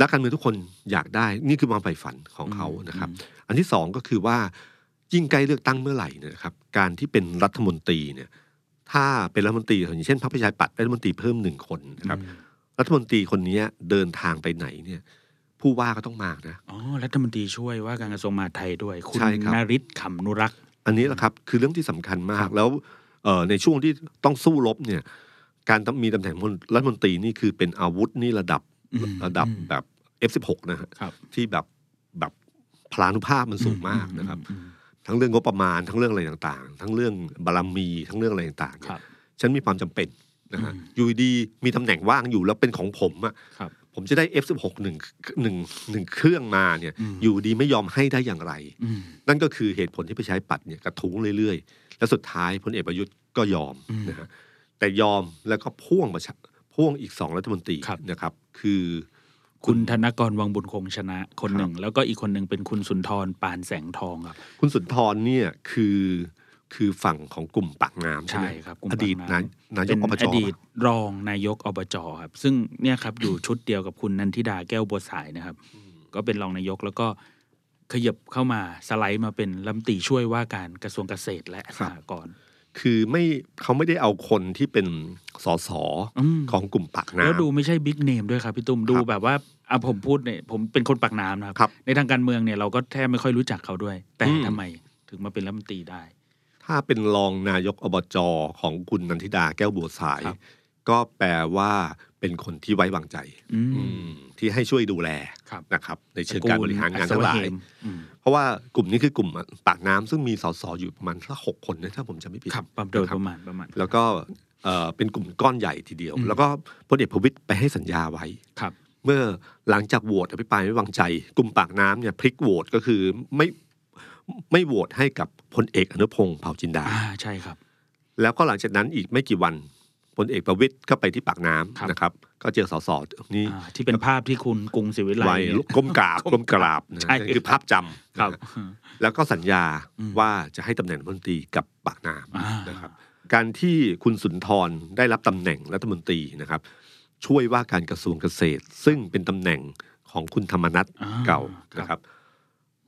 [SPEAKER 2] นักการเมืองทุกคนอยากได้ นี่คือความใฝ่ฝันของเขานะครับ
[SPEAKER 1] อืม
[SPEAKER 2] อันที่สองก็คือว่า ยิ่งใกล้เลือกตั้งเมื่อไหร่เนยนะครับ การที่เป็นรัฐมนตรีเนี่ย ถ้าเป็นรัฐมนตรีอย่างเช่นพรรคประชาธิปัตย์ได้รัฐมนตรีเพิ่มหนึ่งคนนะครับ รัฐมนตรีคนนี้เดินทางไปไหนเนี่ย ผู้ว่าก็ต้องมานะ
[SPEAKER 1] อ๋อรัฐมนตรีช่วยว่าการกระทรวงมหาดไทยด้วย คุณ
[SPEAKER 2] ใช่ครับ
[SPEAKER 1] นาริศขำนุรักษ์
[SPEAKER 2] อันนี้แหละครับ คือเรื่องที่สำคัญมา
[SPEAKER 1] ครั
[SPEAKER 2] ก
[SPEAKER 1] บ
[SPEAKER 2] แล้วเอ่อในช่วงที่ต้องสู้รบเนี่ย การมีตำแหน่งรัฐมนตรีนี่คือเป็นอาวุธนี่ระดับ
[SPEAKER 1] อืม
[SPEAKER 2] ระดับ
[SPEAKER 1] อืม
[SPEAKER 2] แบบ F16 นะฮะ
[SPEAKER 1] ครับ
[SPEAKER 2] ที่แบบแบบพลานุภาพมันสูงมากนะครับ
[SPEAKER 1] อืม
[SPEAKER 2] ทั้งเรื่องงบประมาณทั้งเรื่องอะไรต่างๆ ทั้งเรื่องบารมีทั้งเรื่องอะไรต่างๆ
[SPEAKER 1] ครับ
[SPEAKER 2] ฉันมีความจำเป็นนะฮะ
[SPEAKER 1] อืม
[SPEAKER 2] อยู่ดีๆมีตำแหน่งว่างอยู่แล้วเป็นของผมอะ
[SPEAKER 1] ครับ
[SPEAKER 2] ผมจะได้ F16 หนึ่งหนึ่งหนึ่งเครื่องมาเนี่ย
[SPEAKER 1] อืม
[SPEAKER 2] อยู่ดีไม่ยอมให้ได้อย่างไร
[SPEAKER 1] อืม
[SPEAKER 2] นั่นก็คือเหตุผลที่ไปใช้ปัดเนี่ยกระทุ้งเรื่อยๆ และสุดท้ายพลเอกประยุทธ์ก็ยอม
[SPEAKER 1] อืม
[SPEAKER 2] นะฮะแต่ยอมแล้วก็พ่วงประชาพ่วงอีกสองรัฐมนตรี
[SPEAKER 1] ครับ
[SPEAKER 2] นะครับ คือ
[SPEAKER 1] คุณธนกรวังบุญคงชนะคน
[SPEAKER 2] ครับ
[SPEAKER 1] หนึ่ง แล้วก็อีกคนหนึ่งเป็นคุณสุนทรปานแสงทองครับ
[SPEAKER 2] คุณสุนทรเนี่ยคือคือฝั่งของกลุ่มปากน้ำใช่ไหม
[SPEAKER 1] ใช่ครับกลุ่ม
[SPEAKER 2] อดีต
[SPEAKER 1] ปาก
[SPEAKER 2] นา
[SPEAKER 1] น้ำ
[SPEAKER 2] นาย
[SPEAKER 1] เป็
[SPEAKER 2] ก
[SPEAKER 1] น
[SPEAKER 2] อบจ
[SPEAKER 1] อดีตรองนายกอบจครับ ซึ่งเนี่ยครับอยู่ชุดเดียวกับคุณนันทิดาแก้วบัวสายนะครับ ก็เป็นรองนายกแล้วก็ขยับเข้ามาสไลด์มาเป็นรัฐมนตรีช่วยว่าการกระทรวงเกษตรและสหกรณ์
[SPEAKER 2] คือไม่เขาไม่ได้เอาคนที่เป็นสส
[SPEAKER 1] อืม
[SPEAKER 2] ของกลุ่มปากน้ำ
[SPEAKER 1] แล้วดูไม่ใช่บิ๊กเนมด้วยครับพี่ตุ้มดู
[SPEAKER 2] ครับ
[SPEAKER 1] แบบว่าอะผมพูดเนี่ยผมเป็นคนปากน้ำนะครับ
[SPEAKER 2] ครับ
[SPEAKER 1] ในทางการเมืองเนี่ยเราก็แทบไม่ค่อยรู้จักเขาด้วย แต่
[SPEAKER 2] อืม
[SPEAKER 1] ทำไมถึงมาเป็นรัฐมนตรีได้
[SPEAKER 2] ถ้าเป็นรองนายกอบจของคุณนันทิดาแก้วบัวสาย
[SPEAKER 1] ครับ
[SPEAKER 2] ก็แปลว่า เป็นคนที่ไว้วางใจ
[SPEAKER 1] อืม
[SPEAKER 2] อืมที่ให้ช่วยดูแล
[SPEAKER 1] ครับ
[SPEAKER 2] นะครับ ในเชิงการบริหารงานทั้งหลาย
[SPEAKER 1] อัศวะเหมอืม
[SPEAKER 2] เพราะว่ากลุ่มนี้คือกลุ่มปากน้ำซึ่งมีสสอยู่ประมาณสักหกคนนะถ้าผมจำไม่ผิด
[SPEAKER 1] ครับโดย
[SPEAKER 2] นะค
[SPEAKER 1] ป
[SPEAKER 2] บ
[SPEAKER 1] ระมาณประมาณ
[SPEAKER 2] แล้วก็เอ่อเป็นกลุ่มก้อนใหญ่ทีเดียว
[SPEAKER 1] อืม
[SPEAKER 2] แล้วก็พลเอกประวิตยไปให้สัญญาไว้
[SPEAKER 1] ครับ
[SPEAKER 2] เมื่อหลังจากโหวตอภิปรายไม่วางใจ กลุ่มปากน้ำเนี่ยพลิกโหวตก็คือไม่ไม่โหวตให้กับพลเอกอนุพงศ์เผ่าจินดา
[SPEAKER 1] อ่าใช่ครับ
[SPEAKER 2] แล้วก็หลังจากนั้นอีกไม่กี่วันพ ลเอกประวิตยก็ไปที่ปากน้
[SPEAKER 1] ครับำ
[SPEAKER 2] นะครับ ก็เจอสสนี่
[SPEAKER 1] อ่าที่เป็นภาพที่คุณกรุงศรีวิไล
[SPEAKER 2] ไว้
[SPEAKER 1] เนี่ย
[SPEAKER 2] ก้มกราบก้มกราบนะ
[SPEAKER 1] ใช่
[SPEAKER 2] นี่คือภาพจำ
[SPEAKER 1] ครับ
[SPEAKER 2] นะฮะแล้วก็สัญญา
[SPEAKER 1] อืม
[SPEAKER 2] ว่าจะให้ตำแหน่งรัฐมนตรีกับปากน้
[SPEAKER 1] อ่าำ
[SPEAKER 2] นะครับ การที่คุณสุนทรได้รับตำแหน่งรัฐมนตรีนะครับ ช่วยว่าการกระทรวงเกษตร ซึ่งเป็นตำแหน่งของคุณธรรมนัฐ
[SPEAKER 1] อ่า
[SPEAKER 2] เก่า
[SPEAKER 1] ครับ
[SPEAKER 2] นะครับ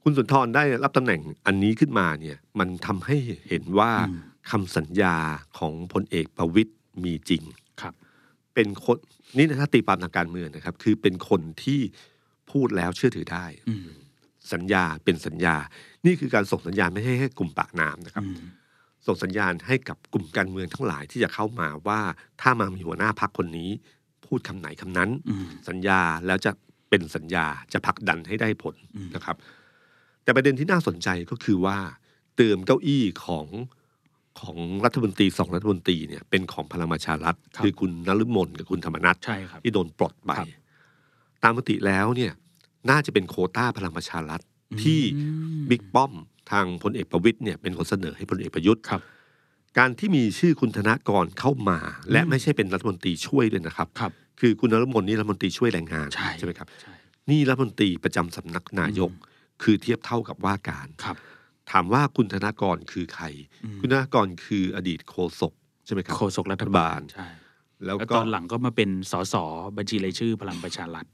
[SPEAKER 2] คุณสุนทรได้รับตำแหน่งอันนี้ขึ้นมาเนี่ยมันทำให้เห็นว่า
[SPEAKER 1] อืม
[SPEAKER 2] คำสัญญาของพลเอกประวิตย มีจริง
[SPEAKER 1] ครับ
[SPEAKER 2] เป็นคนนี่นะถ้าตีความทางการเมืองนะครับ คือเป็นคนที่พูดแล้วเชื่อถือได้
[SPEAKER 1] อืม
[SPEAKER 2] สัญญาเป็นสัญญา นี่คือการส่งสัญญาณไม่ให้แค่กลุ่มปากน้ำนะครับ
[SPEAKER 1] อืม
[SPEAKER 2] ส่งสัญญาณให้กับกลุ่มการเมืองทั้งหลายที่จะเข้ามาว่าถ้ามามีหัวหน้าพักคนนี้ พูดคำไหนคำนั้น
[SPEAKER 1] อืม
[SPEAKER 2] สัญญาแล้วจะเป็นสัญญาจะผลักดันให้ได้ผล
[SPEAKER 1] อืม
[SPEAKER 2] นะครับ แต่ประเด็นที่น่าสนใจก็คือว่า เติมเก้าอี้ของ ของรัฐมนตรีสองรัฐมนตรีเนี่ยเป็นของพลังประชารัฐคือคุณนฤมลกับคุณธรรมนัฐ
[SPEAKER 1] ใช่ครับ
[SPEAKER 2] ที่โดนปลดไป
[SPEAKER 1] ครับ
[SPEAKER 2] ตามมติแล้วเนี่ยน่าจะเป็นโควต้าพลังประชารัฐที่
[SPEAKER 1] อืม
[SPEAKER 2] บิ๊กป้อมทางพลเอกประวิตยเนี่ยเป็นคนเสนอให้พลเอกประยุทธ์
[SPEAKER 1] ครับ
[SPEAKER 2] การที่มีชื่อคุณธนากรเข้ามา และไม่ใช่เป็นรัฐมนตรีช่วยด้วยนะครับ
[SPEAKER 1] ครับ
[SPEAKER 2] คือคุณนรมนนี่รัฐมนตรีช่วยแรงงาน
[SPEAKER 1] ใช่
[SPEAKER 2] ไหมครับ
[SPEAKER 1] ใช่
[SPEAKER 2] นี่รัฐมนตรีประจำสำนักนายก คือเทียบเท่ากับว่าการ
[SPEAKER 1] ครับ
[SPEAKER 2] ถามว่าคุณธนากรคือใคร
[SPEAKER 1] อืม
[SPEAKER 2] คุณธนากรคืออดีตโฆษกใช่ไหมครับ
[SPEAKER 1] โฆษกรัฐบาลใช่
[SPEAKER 2] แล้ว
[SPEAKER 1] แล้ว
[SPEAKER 2] ก็
[SPEAKER 1] ตอนหลังก็มาเป็นสสบัญชีรายชื่อพลังประชารัฐ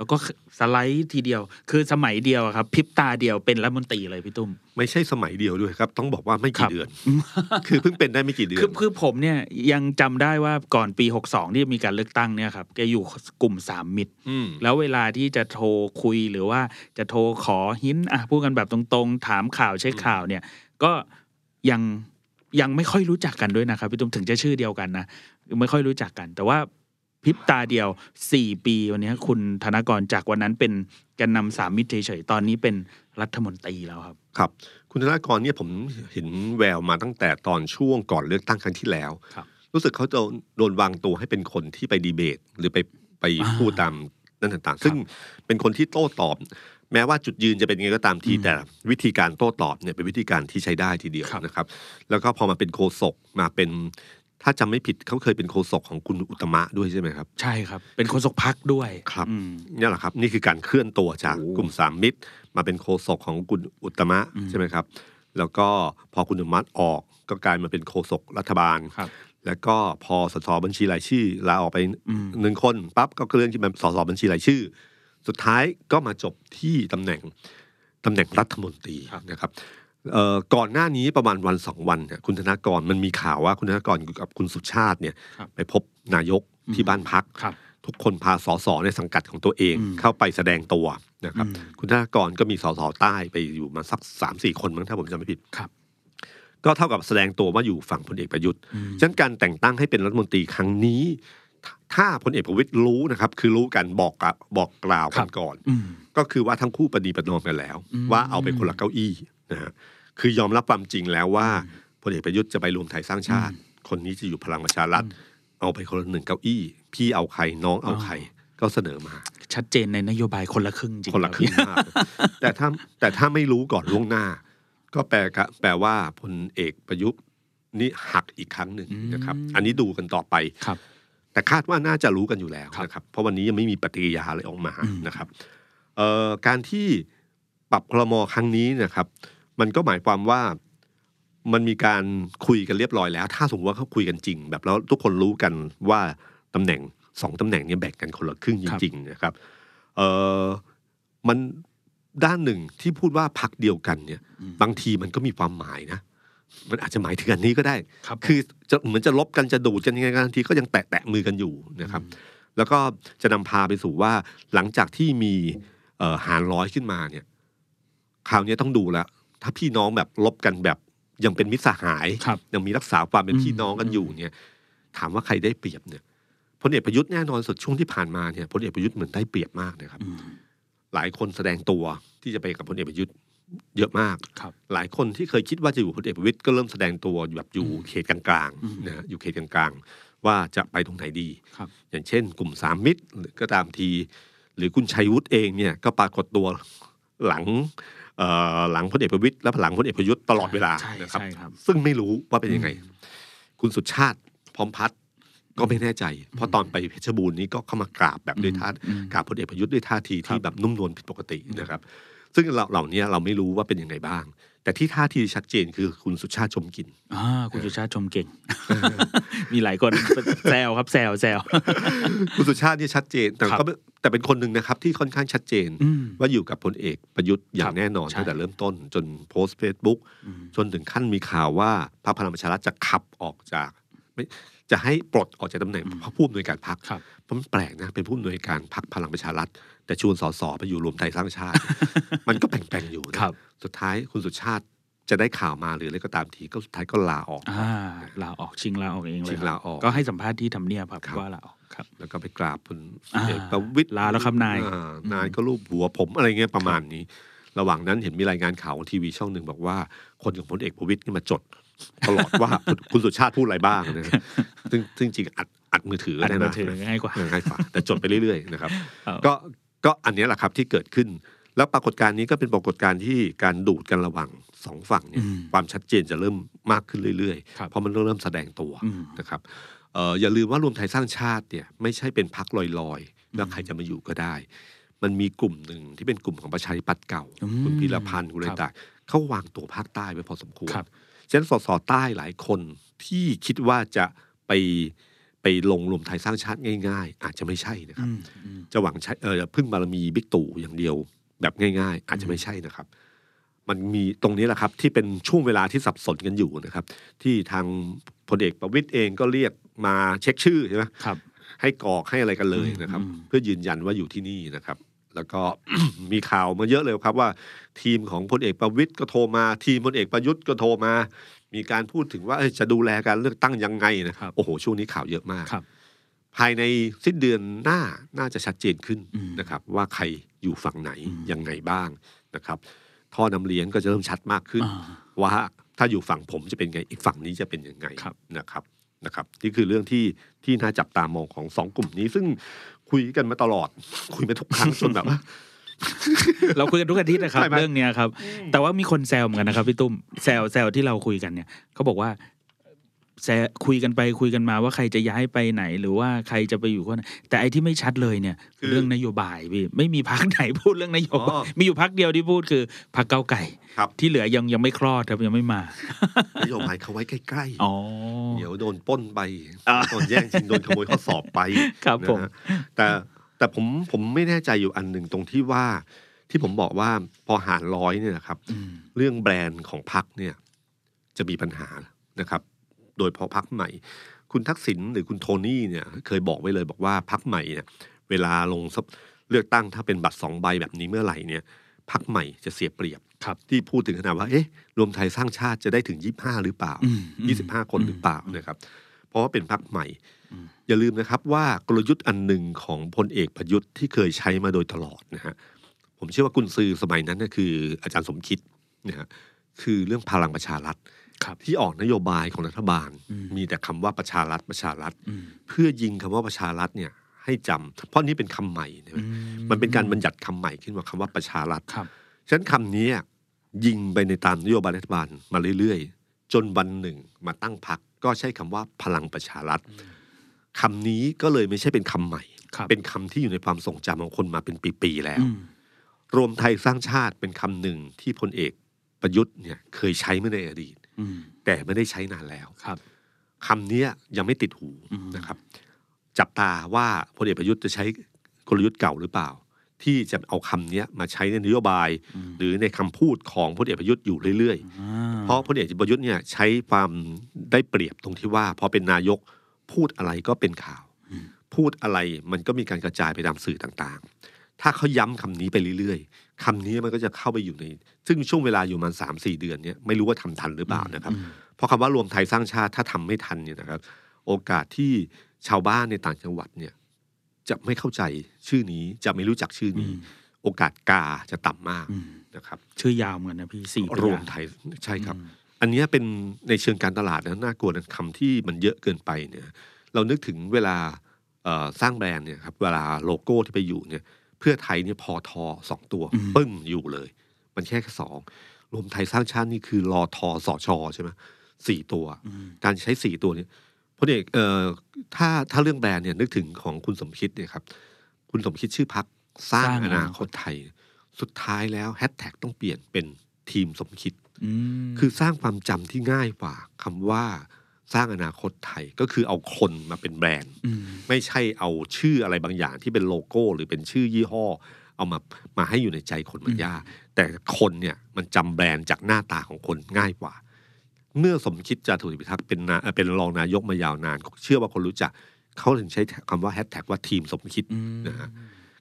[SPEAKER 1] แล้วก็สไลด์ทีเดียว คือสมัยเดียวอะครับพริบตาเดียวเป็นรัฐมนตรีเลยพี่ตุ้ม
[SPEAKER 2] ไม่ใช่สมัยเดียวด้วยครับ ต้องบอกว่าไม่
[SPEAKER 1] ครั
[SPEAKER 2] กี่
[SPEAKER 1] บ
[SPEAKER 2] เดือน คือเพิ่งเป็นได้ไม่กี่เดือ
[SPEAKER 1] คือนคือผมเนี่ยยังจำได้ว่าก่อนปี 62ที่มีการเลือกตั้งเนี่ยครับแกอยู่กลุ่มสามมิตร
[SPEAKER 2] อืม
[SPEAKER 1] แล้วเวลาที่จะโทรคุยหรือว่าจะโทรขอหินอะพูดกันแบบตรงๆ ถามข่าวเช็คข่าวเนี่ย ก็ยังยังไม่ค่อยรู้จักกันด้วยนะครับพี่ตุ้มถึงจะชื่อเดียวกันนะไม่ค่อยรู้จักกัน แต่ว่า พริบตาเดียวสี่ปีวันนี้คุณธนกรจากวันนั้นเป็นแกนนำสามมิตรเฉยๆตอนนี้เป็นรัฐมนตรีแล้วครับ
[SPEAKER 2] ครับ คุณธนากรเนี่ยผมเห็นแววมาตั้งแต่ตอนช่วงก่อนเลือกตั้งครั้งที่แล้ว
[SPEAKER 1] ครับ
[SPEAKER 2] รู้สึกเขาจะโดนวางตัวให้เป็นคนที่ไปดีเบต หรือไปไป
[SPEAKER 1] อ่า
[SPEAKER 2] พูดตามนั่นต่างๆ ซึ่งเป็นคนที่โต้ตอบ แม้ว่าจุดยืนจะเป็นยังไงก็ตามที
[SPEAKER 1] อืม
[SPEAKER 2] แต่วิธีการโต้ตอบเนี่ยเป็นวิธีการที่ใช้ได้ทีเดียว
[SPEAKER 1] ครับ
[SPEAKER 2] นะครับ แล้วก็พอมาเป็นโคศกมาเป็น ถ้าจำไม่ผิดเขาเคยเป็นโคศกของคุณอุตตมะด้วยใช่ไหมครับ
[SPEAKER 1] ใช่ครับ เป็นโฆษกพักด้วย
[SPEAKER 2] ครับ
[SPEAKER 1] อืม
[SPEAKER 2] เนี่ยแหละครับ นี่คือการเคลื่อนตัวจาก
[SPEAKER 1] โอ้
[SPEAKER 2] กลุ่มสามมิตร มาเป็นโคศกของคุณอุตตมะ
[SPEAKER 1] อืม
[SPEAKER 2] ใช่ไหมครับ แล้วก็พอคุณอุตตมะออกก็กลายมาเป็นโคศกรัฐบาล
[SPEAKER 1] ครับ
[SPEAKER 2] แล้วก็พอสสบัญชีรายชื่อลาออกไป
[SPEAKER 1] อืม
[SPEAKER 2] หนึ่งคนปั๊บก็เคลื่อนที่เป็นสสบัญชีรายชื่อ สุดท้ายก็มาจบที่ตำแหน่งตำแหน่งรัฐมนตรีนะครับเอ่อ ก่อนหน้านี้ประมาณวันสองวันเนี่ยคุณธนากรมันมีข่าวว่าคุณธนากรอยู่กับคุณสุชาติเนี่ย
[SPEAKER 1] ครับ
[SPEAKER 2] ไปพบนายกที่บ้านพัก
[SPEAKER 1] ครับ
[SPEAKER 2] ทุกคนพาสสในสังกัดของตัวเอง
[SPEAKER 1] อืม
[SPEAKER 2] เข้าไปแสดงตัวนะครับ
[SPEAKER 1] อืม
[SPEAKER 2] คุณธนากรก็มีสสใต้ไปอยู่มาสักสามสี่คนมั้งถ้าผมจำไม่ผิด
[SPEAKER 1] ครับ
[SPEAKER 2] ก็เท่ากับแสดงตัวว่าอยู่ฝั่งพลเอกประยุทธ์
[SPEAKER 1] อืม
[SPEAKER 2] ฉะนั้นการแต่งตั้งให้เป็นรัฐมนตรีครั้งนี้ ถ้าถ้าพลเอกประวิตยรู้นะครับ คือรู้กันบอกกะบอกกล่าว
[SPEAKER 1] ครั
[SPEAKER 2] กัน
[SPEAKER 1] บ
[SPEAKER 2] ก่อน
[SPEAKER 1] อืม
[SPEAKER 2] ก็คือว่าทั้งคู่ประดีประนอมกันแล้ว
[SPEAKER 1] อืม
[SPEAKER 2] ว่าเอาไปคนละเก้าอี้ นะฮะคือยอมรับความจริงแล้วว่าพลเอกประยุทธ์จะไปรวมไทยสร้างชาติ คนนี้จะอยู่พลังประชารัฐ เอาไปคนละหนึ่งเก้าอี้ พี่เอาใครน้องเอาใครก็เสนอมา
[SPEAKER 1] ชัดเจนในนโยบายคนละครึ่งจริง
[SPEAKER 2] คนละครึ่ง
[SPEAKER 1] รับ
[SPEAKER 2] มากเลยแต่ถ้าแต่ถ้าไม่รู้ก่อนล่วงหน้า ก็แปลกะแปลว่าพลเอกประยุทธ์นี่หักอีกครั้งหนึ่งนะครับ อันนี้ดูกันต่อไป
[SPEAKER 1] ครับ
[SPEAKER 2] แต่คาดว่าน่าจะรู้กันอยู่แล้ว
[SPEAKER 1] ครับ
[SPEAKER 2] นะครับ เพราะวันนี้ยังไม่มีปฏิกิริยาอะไรออกมา
[SPEAKER 1] อืม
[SPEAKER 2] นะครับเอ่อการที่ปรับคลมครั้งนี้นะครับ มันก็หมายความว่ามันมีการคุยกันเรียบร้อยแล้ว ถ้าสมมติว่าเขาคุยกันจริง แบบแล้วทุกคนรู้กันว่าตำแหน่งสองตำแหน่งเนี้แบ่งกันคนละครึ่งจริง ๆ นะครับเออมันด้านหนึ่งที่พูดว่าพักเดียวกันเนี่ย
[SPEAKER 1] อืม
[SPEAKER 2] บางทีมันก็มีความหมายนะมันอาจจะหมายถึงอันนี้ก็ได้
[SPEAKER 1] ครับผม
[SPEAKER 2] คือจะเหมือนจะลบกันจะดูดกันยังไงกันทีก็ยังแตะแตะมือกันอยู่นะครับ แล้วก็จะนำพาไปสู่ว่าหลังจากที่มีเอ่อหารร้อยขึ้นมาเนี่ยคราวนี้ต้องดูแล้ว ถ้าพี่น้องแบบลบกันแบบยังเป็นมิตรสหาย
[SPEAKER 1] ครับ
[SPEAKER 2] ยังมีรักษาความเป็น
[SPEAKER 1] อืม
[SPEAKER 2] พี่น้องกันอยู่เนี่ย ถามว่าใครได้เปรียบเนี่ยพลเอกประยุทธ์แน่นอนสุดช่วงที่ผ่านมาเนี่ยพลเอกประยุทธ์เหมือนได้เปรียบมากนะครับ
[SPEAKER 1] อืม
[SPEAKER 2] หลายคนแสดงตัวที่จะไปกับพลเอกประยุทธ์เยอะมาก
[SPEAKER 1] ครับ
[SPEAKER 2] หลายคนที่เคยคิดว่าจะอยู่พลเอกประวิตยก็เริ่มแสดงตัวแบบอยู่เขตกลาง
[SPEAKER 1] อืม
[SPEAKER 2] ๆนะฮะอยู่เขตกลางๆ ว่าจะไปตรงไหนดี
[SPEAKER 1] ครับ
[SPEAKER 2] อย่างเช่น กลุ่มสามมิตรหรือก็ตามที หรือคุณชัยวุฒิเองเนี่ยก็ปรากฏตัวหลังเอ่อ หลังพลเอกประวิตยและหลังพลเอกประยุทธ์ตลอดเวลา
[SPEAKER 1] ใช่
[SPEAKER 2] นะครับ
[SPEAKER 1] ใช่ครับ
[SPEAKER 2] ซึ่งไม่รู้ว่าเป็นยังไง คุณสุชาติพร้อมพัฒน์ก็ไม่แน่ใจ เพราะตอนไปเพชรบูรณ์นี้ก็เข้ามากราบแบบด้วยท่า
[SPEAKER 1] อืม
[SPEAKER 2] กราบพลเอกประยุทธ์ด้วยท่าที
[SPEAKER 1] ครั
[SPEAKER 2] ที่
[SPEAKER 1] บ
[SPEAKER 2] แบบนุ่มนวลผิดปกตินะครับ ซึ่งเราเหล่านี้เราไม่รู้ว่าเป็นยังไงบ้าง แต่ที่ท่าทีชัดเจนคือคุณสุชาติชมกลิน
[SPEAKER 1] อ่าคุณสุชาติชมเก่ง มีหลายคนแซวครับแซวแซว
[SPEAKER 2] คุณสุชาตินี่ชัดเจนแต่
[SPEAKER 1] ครับ
[SPEAKER 2] ก็ไม่แต่เป็นคนหนึ่งนะครับที่ค่อนข้างชัดเจน
[SPEAKER 1] อืม
[SPEAKER 2] ว่าอยู่กับพลเอกประยุทธ์อย่า
[SPEAKER 1] ครั
[SPEAKER 2] ง
[SPEAKER 1] บ
[SPEAKER 2] แน่นอน
[SPEAKER 1] ใช่
[SPEAKER 2] ตั้งแต่เริ่มต้น จนโพสต์เฟซบุ๊ก
[SPEAKER 1] อืม
[SPEAKER 2] จนถึงขั้นมีข่าวว่าพรรคพลังประชารัฐจะขับออกจากไม่ จะให้ปลดออกจากตำแหน่งผู้อำนวยการพรรค
[SPEAKER 1] ครับ
[SPEAKER 2] เพราะมันแปลกนะเป็นผู้อำนวยการพรรคพลังประชารัฐ แต่ชวนสสไปอยู่รวมไทยสร้างชาติ มันก็แปลงๆอยู่นะครับสุดท้ายคุณสุชาติจะได้ข่าวมาหรืออะไรก็ตามทีก็สุดท้ายก็ลาออก
[SPEAKER 1] อ่าลาออกชิงลาออกเองเลย
[SPEAKER 2] ชิง
[SPEAKER 1] ครับ
[SPEAKER 2] ลาออก
[SPEAKER 1] ก็ให้สัมภาษณ์ที่ทำเนียบครับ
[SPEAKER 2] ครับ
[SPEAKER 1] ว่าลาออกครับ
[SPEAKER 2] แล้วก็ไปกราบพล
[SPEAKER 1] อ่า
[SPEAKER 2] เอกประวิตย
[SPEAKER 1] ลาแล้วครับนาย
[SPEAKER 2] อ่นายก็รูปหัวผมอะไรเงี้ยประมาณนี้ ระหว่างนั้นเห็นมีรายงานข่าวของทีวีช่องหนึ่งบอกว่า คนของพลเอกประวิตยนี่มาจด ตลอดว่าคุณสุชาติพูดอะไรบ้างนะซึ่งซึ่งจริงอัดอัดมือถือก็
[SPEAKER 1] อัน
[SPEAKER 2] ได้
[SPEAKER 1] นี้
[SPEAKER 2] นะ
[SPEAKER 1] ถือง่ายกว่า
[SPEAKER 2] เออง่ายกว่า แต่จดไปเรื่อยๆนะครับ
[SPEAKER 1] เอา
[SPEAKER 2] ก็ก็อันเนี้ยแหละครับที่เกิดขึ้น แล้วปรากฏการณ์นี้ก็เป็นปรากฏการณ์ที่การดูดกันระหว่างสองฝั่งเนี่ย
[SPEAKER 1] อืม
[SPEAKER 2] ความชัดเจนจะเริ่มมากขึ้นเรื่อย
[SPEAKER 1] ครับ
[SPEAKER 2] ๆเพราะมันเริ่มแสดงตัว
[SPEAKER 1] อืม
[SPEAKER 2] นะครับเอ่ออย่าลืมว่ารวมไทยสร้างชาติเนี่ยไม่ใช่เป็นพักลอยๆ แล้วใครจะมาอยู่ก็ได้ มันมีกลุ่มหนึ่งที่เป็นกลุ่มของประชาธิปัตย์เก่า
[SPEAKER 1] อืม
[SPEAKER 2] คุณพีรพันธ์คุณอะไร
[SPEAKER 1] ครับ
[SPEAKER 2] ต่างเขาวางตัวภาคใต้ไว้พอสมควร
[SPEAKER 1] ครับ
[SPEAKER 2] ฉะนั้นสสใต้หลายคนที่คิดว่าจะไปไปลงรวมไทยสร้างชาติง่าย ๆ อาจจะไม่ใช่นะครับ
[SPEAKER 1] อืมอืม
[SPEAKER 2] จะหวังใช้เออพึ่งบารมีบิ๊กตู่อย่างเดียวแบบง่าย ๆ อาจจะไม่ใช่นะครับ มันมีตรงนี้แหละครับที่เป็นช่วงเวลาที่สับสนกันอยู่นะครับ ที่ทางพลเอกประวิตยเองก็เรียกมาเช็คชื่อใช่ไหม
[SPEAKER 1] ครับ
[SPEAKER 2] ให้กรอกให้อะไรกันเลยนะครับ
[SPEAKER 1] อืม
[SPEAKER 2] เพื่อยืนยันว่าอยู่ที่นี่นะครับ แล้วก็มีข่าวมาเยอะเลยครับว่า ทีมของพลเอกประวิตยก็โทรมา ทีมพลเอกประยุทธ์ก็โทรมา มีการพูดถึงว่าเอ้ยจะดูแลการเลือกตั้งยังไงนะครับโอ้โหช่วงนี้ข่าวเยอะมาก
[SPEAKER 1] ครับ
[SPEAKER 2] ภายในสิ้นเดือนหน้าน่าจะชัดเจนขึ้น
[SPEAKER 1] อืม
[SPEAKER 2] นะครับ ว่าใครอยู่ฝั่งไหน
[SPEAKER 1] อืม
[SPEAKER 2] ยังไงบ้างนะครับ ท่อนำเลี้ยงก็จะเริ่มชัดมากขึ้น
[SPEAKER 1] อ่า
[SPEAKER 2] ว่าถ้าอยู่ฝั่งผมจะเป็นไงอีกฝั่งนี้จะเป็นยังไง
[SPEAKER 1] ครับ
[SPEAKER 2] นะครับนะครับ นี่คือเรื่องที่ที่น่าจับตามองของสองกลุ่มนี้ ซึ่ง คุยกันมาตลอด คุยมาทุกครั้งจนแบบว่า
[SPEAKER 1] เราคุยกันทุกอาทิตย์นะครับ
[SPEAKER 2] ใช่ไหม
[SPEAKER 1] เรื่องเนี้ยครับ แต่ว่ามีคนแซวเหมือนกันนะครับพี่ตุ้มแซวแซวที่เราคุยกันเนี่ยเขาบอกว่า แซวคุยกันไปคุยกันมาว่าใครจะย้ายไปไหน หรือว่าใครจะไปอยู่คนไหนแต่ไอ้ที่ไม่ชัดเลยเนี่ย
[SPEAKER 2] คือ
[SPEAKER 1] เรื่องนโยบายพี่ไม่มีพักไหนพูดเรื่องนโยบา
[SPEAKER 2] อ๋
[SPEAKER 1] ย
[SPEAKER 2] อ
[SPEAKER 1] มีอยู่พักเดียวที่พูดคือพักเก้าวไก่
[SPEAKER 2] ครับ
[SPEAKER 1] ที่เหลือยังยังไม่คลอดครับยังไม่มา
[SPEAKER 2] นโยบายเขาไว้ใกล้
[SPEAKER 1] อ๋อ
[SPEAKER 2] ๆเดี๋ยวโดนปล้นไป
[SPEAKER 1] อ่า
[SPEAKER 2] โดนแย่งชิงโดนขโมยข้อสอบไป
[SPEAKER 1] ครับผม
[SPEAKER 2] นะฮะแต่แต่ผมผมไม่แน่ใจอยู่อันหนึ่งตรงที่ว่า ที่ผมบอกว่าพอหารร้อยเนี่ยนะครับ
[SPEAKER 1] อืม
[SPEAKER 2] เรื่องแบรนด์ของพักเนี่ย จะมีปัญหานะครับ โดยเพราะพักใหม่ คุณทักษิณหรือคุณโทนี่เนี่ยเคยบอกไว้เลยบอกว่าพักใหม่เนี่ยเวลาลงเลือกตั้งถ้าเป็นบัตรสองใบแบบนี้เมื่อไหร่เนี่ยพักใหม่จะเสียเปรียบ
[SPEAKER 1] ครับ
[SPEAKER 2] ที่พูดถึงขนาดว่าเอ๊ะรวมไทยสร้างชาติจะได้ถึงยี่ห้าหรือเปล่า
[SPEAKER 1] อืมอืม
[SPEAKER 2] ยี่สิบห้าคนหรือเปล่านะครับ เพราะว่าเป็นพักใหม่
[SPEAKER 1] อืม
[SPEAKER 2] อย่าลืมนะครับว่ากลยุทธ์อันหนึ่งของพลเอกประยุทธ์ที่เคยใช้มาโดยตลอดนะฮะผมเชื่อว่ากุญซือสมัยนั้นก็คืออาจารย์สมคิดนะฮะคือเรื่องพลังประชารัฐ
[SPEAKER 1] ครับ
[SPEAKER 2] ที่ออกนโยบายของรัฐบาล
[SPEAKER 1] อืม
[SPEAKER 2] มีแต่คำว่าประชารัฐประชารัฐ
[SPEAKER 1] อืม
[SPEAKER 2] เพื่อยิงคำว่าประชารัฐเนี่ยให้จำเพราะนี่เป็นคำใหม่ใช่ไหมมันเป็นการบัญญัติคำใหม่ขึ้นมาคำว่าประชารัฐ
[SPEAKER 1] ครับ
[SPEAKER 2] ฉะนั้นคำนี้ยิงไปในตามนโยบายรัฐบาลมาเรื่อยๆ จนวันหนึ่งมาตั้งพักก็ใช้คำว่าพลังประชารัฐคำนี้ก็เลยไม่ใช่เป็นคำใหม่
[SPEAKER 1] ครับ
[SPEAKER 2] เป็นคำที่อยู่ในความทรงจำของคนมาเป็นปีๆแล้ว
[SPEAKER 1] อืม
[SPEAKER 2] รวมไทยสร้างชาติเป็นคำหนึ่งที่พลเอกประยุทธ์เนี่ยเคยใช้เมื่อในอดีต
[SPEAKER 1] อืม
[SPEAKER 2] แต่ไม่ได้ใช้นานแล้ว
[SPEAKER 1] ครับ
[SPEAKER 2] คำเนี้ยยังไม่ติดหู
[SPEAKER 1] อืม
[SPEAKER 2] นะครับ จับตาว่าพลเอกประยุทธ์จะใช้กลยุทธ์เก่าหรือเปล่า ที่จะเอาคำเนี้ยมาใช้ในนโยบาย
[SPEAKER 1] อืม
[SPEAKER 2] หรือในคำพูดของพลเอกประยุทธ์อยู่เรื่อย
[SPEAKER 1] อ่า
[SPEAKER 2] ๆเพราะพลเอกประยุทธ์เนี่ยใช้ความได้เปรียบตรงที่ว่าพอเป็นนายกพูดอะไรก็เป็นข่าว พูดอะไรมันก็มีการกระจายไปตามสื่อต่างๆ ถ้าเขาย้ำคำนี้ไปเรื่อยๆ คำนี้มันก็จะเข้าไปอยู่ใน ซึ่งช่วงเวลาอยู่ประมาณสามสี่เดือนเนี่ยไม่รู้ว่าทำทันหรือเปล่านะครับ เพราะคำว่ารวมไทยสร้างชาติถ้าทำไม่ทันเนี่ยนะครับ โอกาสที่ชาวบ้านในต่างจังหวัดเนี่ย จะไม่เข้าใจชื่อนี้จะไม่รู้จักชื่อนี้ โอกาสกาจะต่ำมาก
[SPEAKER 1] อืม
[SPEAKER 2] นะครับ
[SPEAKER 1] ชื่อยาวเหมือนกันนะพี่สี่พ
[SPEAKER 2] รวม
[SPEAKER 1] ยางค์
[SPEAKER 2] ไทยใช่ครับ อันเนี้ยเป็นในเชิงการตลาดนะน่ากลัวนะคำที่มันเยอะเกินไปเนี่ย เรานึกถึงเวลาเอ่อสร้างแบรนด์เนี่ยครับเวลาโลโก้ที่ไปอยู่เนี่ย เพื่อไทยเนี่ยพอทอสองตัว
[SPEAKER 1] อืม
[SPEAKER 2] ปึ้งอยู่เลย มันแค่แค่สองรวมไทยสร้างชาตินี่คือรอทอสอชอใช่ไหมสี่ตัว
[SPEAKER 1] อืม
[SPEAKER 2] การใช้สี่ตัวเนี่ยพลเอกเอ่อถ้าถ้าเรื่องแบรนด์เนี่ยนึกถึงของคุณสมคิดเนี่ยครับ คุณสมคิดชื่อพักสร้าง
[SPEAKER 1] สร้าง
[SPEAKER 2] อ
[SPEAKER 1] อนา
[SPEAKER 2] นา
[SPEAKER 1] ค
[SPEAKER 2] ค
[SPEAKER 1] ต
[SPEAKER 2] ตไทย สุดท้ายแล้วแฮชแท็กต้องเปลี่ยนเป็นทีมสมคิด
[SPEAKER 1] อืม
[SPEAKER 2] คือสร้างความจำที่ง่ายกว่าคำว่า สร้างอนาคตไทยก็คือเอาคนมาเป็นแบรนด์
[SPEAKER 1] ม
[SPEAKER 2] ไม่ใช่เอาชื่ออะไรบางอย่างที่เป็นโลโก้ หรือเป็นชื่อยี่ห้อ เอามามาให้อยู่ในใจคนมันยากแต่คนเนี่ยมันจำแบรนด์จากหน้าตาของคนง่ายกว่า เมื่อสมคิดจาตุรพิทักษ์เป็นนาเอ่อเป็นรองนายกมายาวนาน เชื่อว่าคนรู้จักเขาถึงใช้คำว่าแฮชแท็กว่าทีมสมคิด
[SPEAKER 1] อืม
[SPEAKER 2] นะฮะ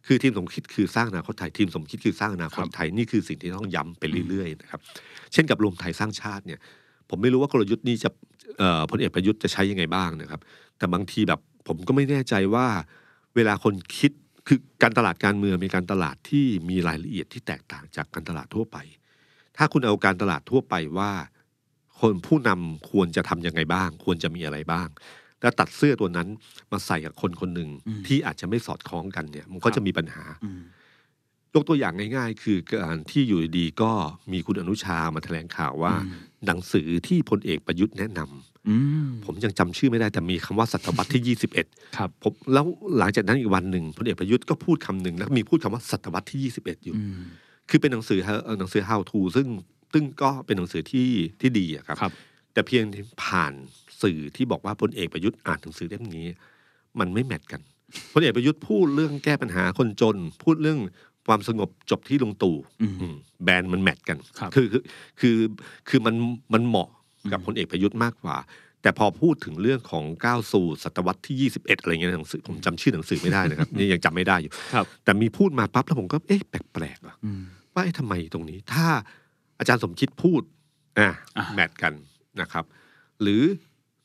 [SPEAKER 2] คือทีมสมคิดคือสร้างอนาคตไทยทีมสมคิดคือสร้างอนาคต
[SPEAKER 1] ครับ
[SPEAKER 2] ไทยนี่คือสิ่งที่ต้องย้ำไปเรื่อยๆนะครับ เช่นกับรวมไทยสร้างชาติเนี่ย ผมไม่รู้ว่ากลยุทธ์นี้จะเอ่อ พลเอกประยุทธ์จะใช้ยังไงบ้างนะครับ แต่บางทีแบบผมก็ไม่แน่ใจว่า เวลาคนคิดคือการตลาดการเมืองมีการตลาดที่มีรายละเอียดที่แตกต่างจากการตลาดทั่วไป ถ้าคุณเอาการตลาดทั่วไปว่า คนผู้นำควรจะทำยังไงบ้าง ควรจะมีอะไรบ้าง แล้วตัดเสื้อตัวนั้นมาใส่กับคนคนหนึ่ง
[SPEAKER 1] อืม
[SPEAKER 2] ที่อาจจะไม่สอดคล้องกันเนี่ย มันก็
[SPEAKER 1] ครับ
[SPEAKER 2] จะมีปัญหา
[SPEAKER 1] อืม
[SPEAKER 2] ยกตัวอย่างง่าย ๆ คือการที่อยู่ดีๆก็มีคุณอนุชามาแถลงข่าวว่า
[SPEAKER 1] อืม
[SPEAKER 2] หนังสือที่พลเอกประยุทธ์แนะนำ
[SPEAKER 1] อืม
[SPEAKER 2] ผมยังจำชื่อไม่ได้แต่มีคำว่าศตวรรษที่ 21
[SPEAKER 1] ครับ
[SPEAKER 2] ผมแล้วหลังจากนั้นอีกวันหนึ่งพลเอกประยุทธ์ก็พูดคำหนึ่งแล้วมีพูดคำว่าศตวรรษที่ 21 อยู่
[SPEAKER 1] อืม
[SPEAKER 2] คือเป็นหนังสือเอ่อหนังสือ how to ซึ่งซึ่งก็เป็นหนังสือที่ที่ดีอะครับ
[SPEAKER 1] ครับ
[SPEAKER 2] แต่เพียงผ่านสื่อที่บอกว่าพลเอกประยุทธ์อ่านหนังสือเล่มนี้ มันไม่แมทกันพลเอกประยุทธ์พูดเรื่องแก้ปัญหาคนจน พูดเรื่อง ความสงบจบที่ลุงตู่
[SPEAKER 1] อืม
[SPEAKER 2] อืมแบรนด์มันแมทกัน
[SPEAKER 1] ครับ
[SPEAKER 2] คือคือคือคือมันมันเหมาะกับพลเอกประยุทธ์มากกว่า แต่พอพูดถึงเรื่องของก้าวสู่ศตวรรษที่ 21 อะไรเงี้ยหนังสือผมจำชื่อหนังสือไม่ได้นะครับนี่ยังจำไม่ได้อยู่
[SPEAKER 1] ครับ
[SPEAKER 2] แต่มีพูดมาปั๊บแล้วผมก็เอ๊ะแปลกๆว่ะ
[SPEAKER 1] อืม
[SPEAKER 2] ว่าเอ๊ะทำไมตรงนี้ ถ้าอาจารย์สมคิดพูดอะ
[SPEAKER 1] อะ
[SPEAKER 2] แมทกันนะครับ หรือ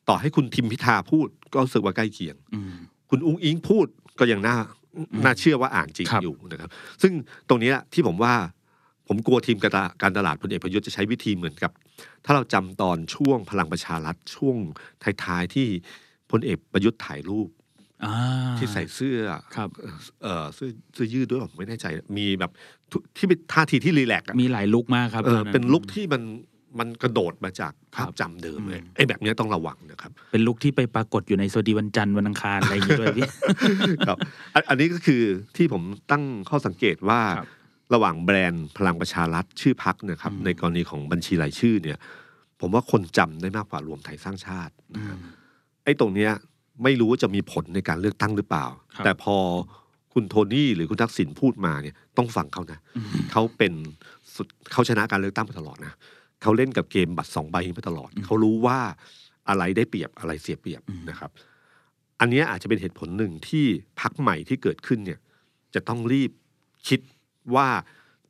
[SPEAKER 2] ต่อให้คุณทิมพิธาพูดก็รู้สึกว่าใกล้เคียง
[SPEAKER 1] อืม
[SPEAKER 2] คุณอุ้งอิงพูดก็ยังน่า น่าเชื่อว่าอ่านจริง
[SPEAKER 1] ครับ
[SPEAKER 2] อยู่นะครับ ซึ่งตรงนี้แหละที่ผมว่าผมกลัวทีมการตลาดการตลาดพลเอกประยุทธ์จะใช้วิธีเหมือนกับ ถ้าเราจำตอนช่วงพลังประชารัฐช่วงท้ายๆที่พลเอกประยุทธ์ถ่ายรูป
[SPEAKER 1] อ่า
[SPEAKER 2] ที่ใส่เสื้อ
[SPEAKER 1] ครับ
[SPEAKER 2] เออเสื้อเสื้อยืดด้วยผมไม่แน่ใจ มีแบบทุที่เป็นท่าทีที่รีแลกซ์อะ
[SPEAKER 1] มีหลายลุกมากครับ
[SPEAKER 2] เออ
[SPEAKER 1] ตอนนั้น
[SPEAKER 2] เป็นลุคที่มัน มันกระโดดมาจาก
[SPEAKER 1] ครั
[SPEAKER 2] ภา
[SPEAKER 1] บ
[SPEAKER 2] พจำเดิมเลย
[SPEAKER 1] อืม
[SPEAKER 2] ไอ้แบบเนี้ยต้องระวังนะครับ
[SPEAKER 1] เป็นลุกที่ไปปรากฏอยู่ในสวัสดีวันจันทร์วันอังคารอะไรอย่างเงี้ยด้วยพี่
[SPEAKER 2] ครับอันอันนี้ก็คือที่ผมตั้งข้อสังเกตว่า
[SPEAKER 1] ครับ
[SPEAKER 2] ระหว่างแบรนด์พลังประชารัฐชื่อพักนะครับ
[SPEAKER 1] อืม
[SPEAKER 2] ในกรณีของบัญชีรายชื่อเนี่ย ผมว่าคนจำได้มากกว่ารวมไทยสร้างชาติ
[SPEAKER 1] อื
[SPEAKER 2] นะครั
[SPEAKER 1] ม
[SPEAKER 2] บไอ้ตรงเนี้ยไม่รู้ว่าจะมีผลในการเลือกตั้งหรือเปล่า
[SPEAKER 1] ครับ
[SPEAKER 2] แต่พอคุณโทนี่หรือคุณทักษิณพูดมาเนี่ยต้องฟังเขานะ
[SPEAKER 1] อืม
[SPEAKER 2] เขาเป็นสุดเขาชนะการเลือกตั้งมาตลอดนะ เขาเล่นกับเกมบัตรสองใบมาตลอด เขารู้ว่าอะไรได้เปรียบอะไรเสียเปรียบนะครับ อันเนี้ยอาจจะเป็นเหตุผลหนึ่งที่พักใหม่ที่เกิดขึ้นเนี่ย จะต้องรีบคิดว่า